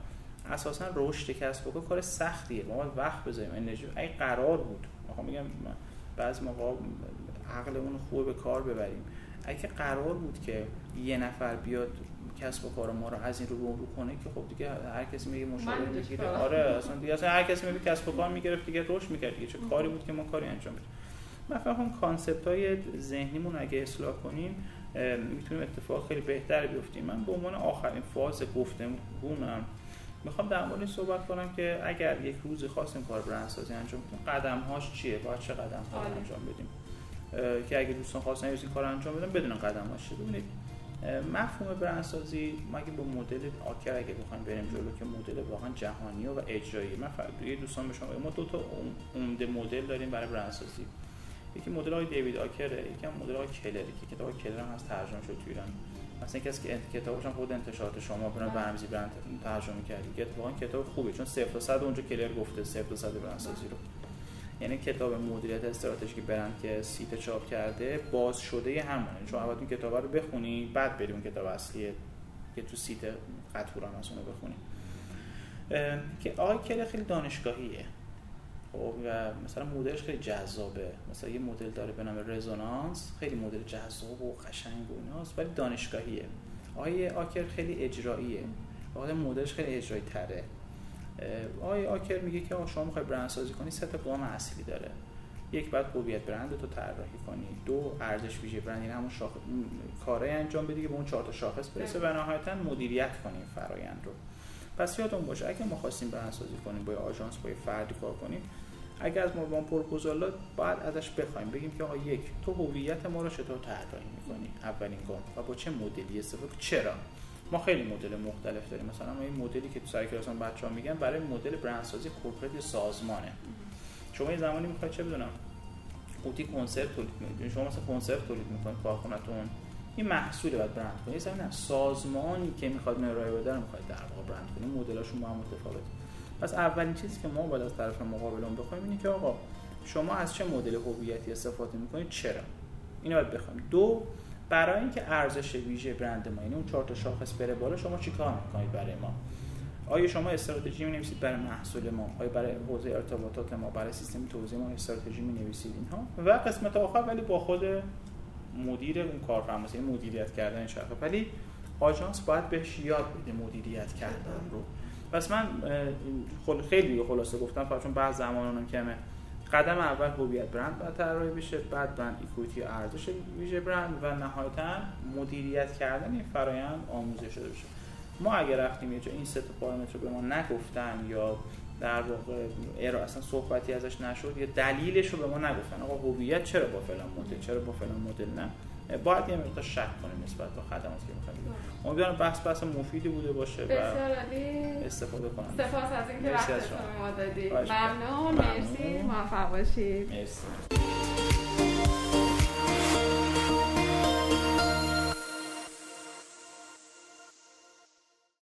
اساسا رشد کسب و کار سختیه. ما باید وقت بذاریم. انرژی اگه قرار بود. می‌خوام بگم بعضی موقع عقلمون خوب به کار ببریم. اگه قرار بود که یه نفر بیاد کسب و کار ما رو از این رو رو, رو کنه که خب دیگه هر کسی میگه مشاوره می‌گیره. آره اصلا دیگه اصلا هر کسی میگه کسب و کار می‌گرفت دیگه رشد می‌کرد دیگه. چه کاری بود که ما کاری انجام بدیم؟ من فکر کانسپت های ذهنیمون اگه اصلاح کنیم می‌تونیم اتفاق خیلی بهتر بیفتیم. من به عنوان آخرین فاز گفتمونم می‌خوام در مورد صحبت کنم که اگر یک روزی خواستیم کار برندسازی انجام کنیم قدم هاش چیه؟ باید چه قدم ها آره. انجام بدیم؟ که اگه دوستان خواستن این کار انجام بدن بدون قدم هاش چیه ببینید مفهوم برندسازی ما اگه با مدل آکر اگه بخوایم بریم جلو که مدل واقعا جهانی و اجرایی من یه دوستان به شما ما دو تا عمده مدل داریم برای برندسازی یکی مدل های دیوید آکره یکی هم مدل های کلره که کتاب کلر هم هست ترجمه شد تو ایران. مثلا کسی که کتابش هم خود انتشارات شما برن. برنامه‌ریزی برند ترجمه کردی. که واقعا کتاب خوبه چون 0 تا 100 اونجا کلر گفته 0 تا 100 برندسازی رو. یعنی کتاب مدیریت استراتژیک برند که سیت چاپ کرده باز شده همونه. چون اول این کتاب رو بخونی بعد بریم اون کتاب اصلی که تو سیت قطور هم بخونی. که آقای کلر خیلی دانشگاهیه. و مثلا مدلش خیلی جذابه. مثلا یه مدل داره به نام رزونانس خیلی مدل جذاب و قشنگ و ایناست ولی دانشگاهیه. آقای آکر خیلی اجراییه. آقای مدلش خیلی اجرایی تره آقای آکر میگه که شما می‌خوای برند سازی کنی سه تا قوم اصلی داره. یک بعد هویت برند تو طراحی کنی. دو ارزش ویژه برند یعنی همون شاخ... کارهای انجام بدی که به اون چهار تا شاخص برسه. و نهایتا مدیریت کنیم فرایند رو. پس یادتون باشه اگه ما خواستیم برند سازی کنیم با آژانس با فردی کار کنیم اگر از ما پروپوزال باید ازش بخوایم بگیم که آقا یک تو هویت ما رو چطور طراحی می‌کنی؟ اولین گام. و با چه مدلی استفاده؟ چرا؟ ما خیلی مدل مختلف داریم. مثلا ما این مدلی که تو سر کلاس بچه‌ها میگن برای مدل برندسازی کورپرات سازمانه. شما یه زمانی می‌خواید چه بدونم قوطی کنسرت تولید می‌کنید. شما مثلا کنسرت تولید می‌کنید کارخونه‌تون این محصول باید برند کنید. زمین سازمانی که می‌خواد ارائه بده رو می‌خواد در واقع برند کنید مدلاشون با هم متفاوته. پس اولین چیزی که ما باید از طرف مقابلمون بخوایم اینه که آقا شما از چه مدل هویتی استفاده می‌کنید؟ چرا؟ اینو باید بخوایم. دو برای اینکه ارزش ویژه برند ما یعنی اون چهار تا شاخص بره بالا شما چیکار می‌کنید برای ما؟ آیا شما استراتژی می نویسید برای محصول ما؟ آیا برای حوزه ارتباطات ما؟ برای سیستم توزیع ما استراتژی می نویسید اینها؟ و قسمت آخر ولی با خود مدیر اون کارفرما یعنی مدیریت کردن شرکت. ولی آژانس باید بهش یاد بده مدیریت کردن رو. پس من خیلی خلاصه گفتم فقط چون بعض زمانم کمه. قدم اول هویت برند باید طراحی بشه بعد برند ایکویتی ارزش ویژه برند و نهایتا مدیریت کردن این فرایند آموزش شده بشه. ما اگر رفتیم یه جا این سه تا پارامتر به ما نگفتن یا در واقع ارا اصلا صحبتی ازش نشد یا دلیلش رو به ما نگفتن. آقا هویت چرا با فلان مدل چرا با فلان مدل نه؟ باید یه مقدار شک کنیم نسبت به خدماتی که می‌خوایم امیدوارم بحث بحث مفیدی بوده باشه و استفاده کنم سپاس از اینکه وقتتون ما دادید. ممنون. مرسی. موفق باشید. مرسی.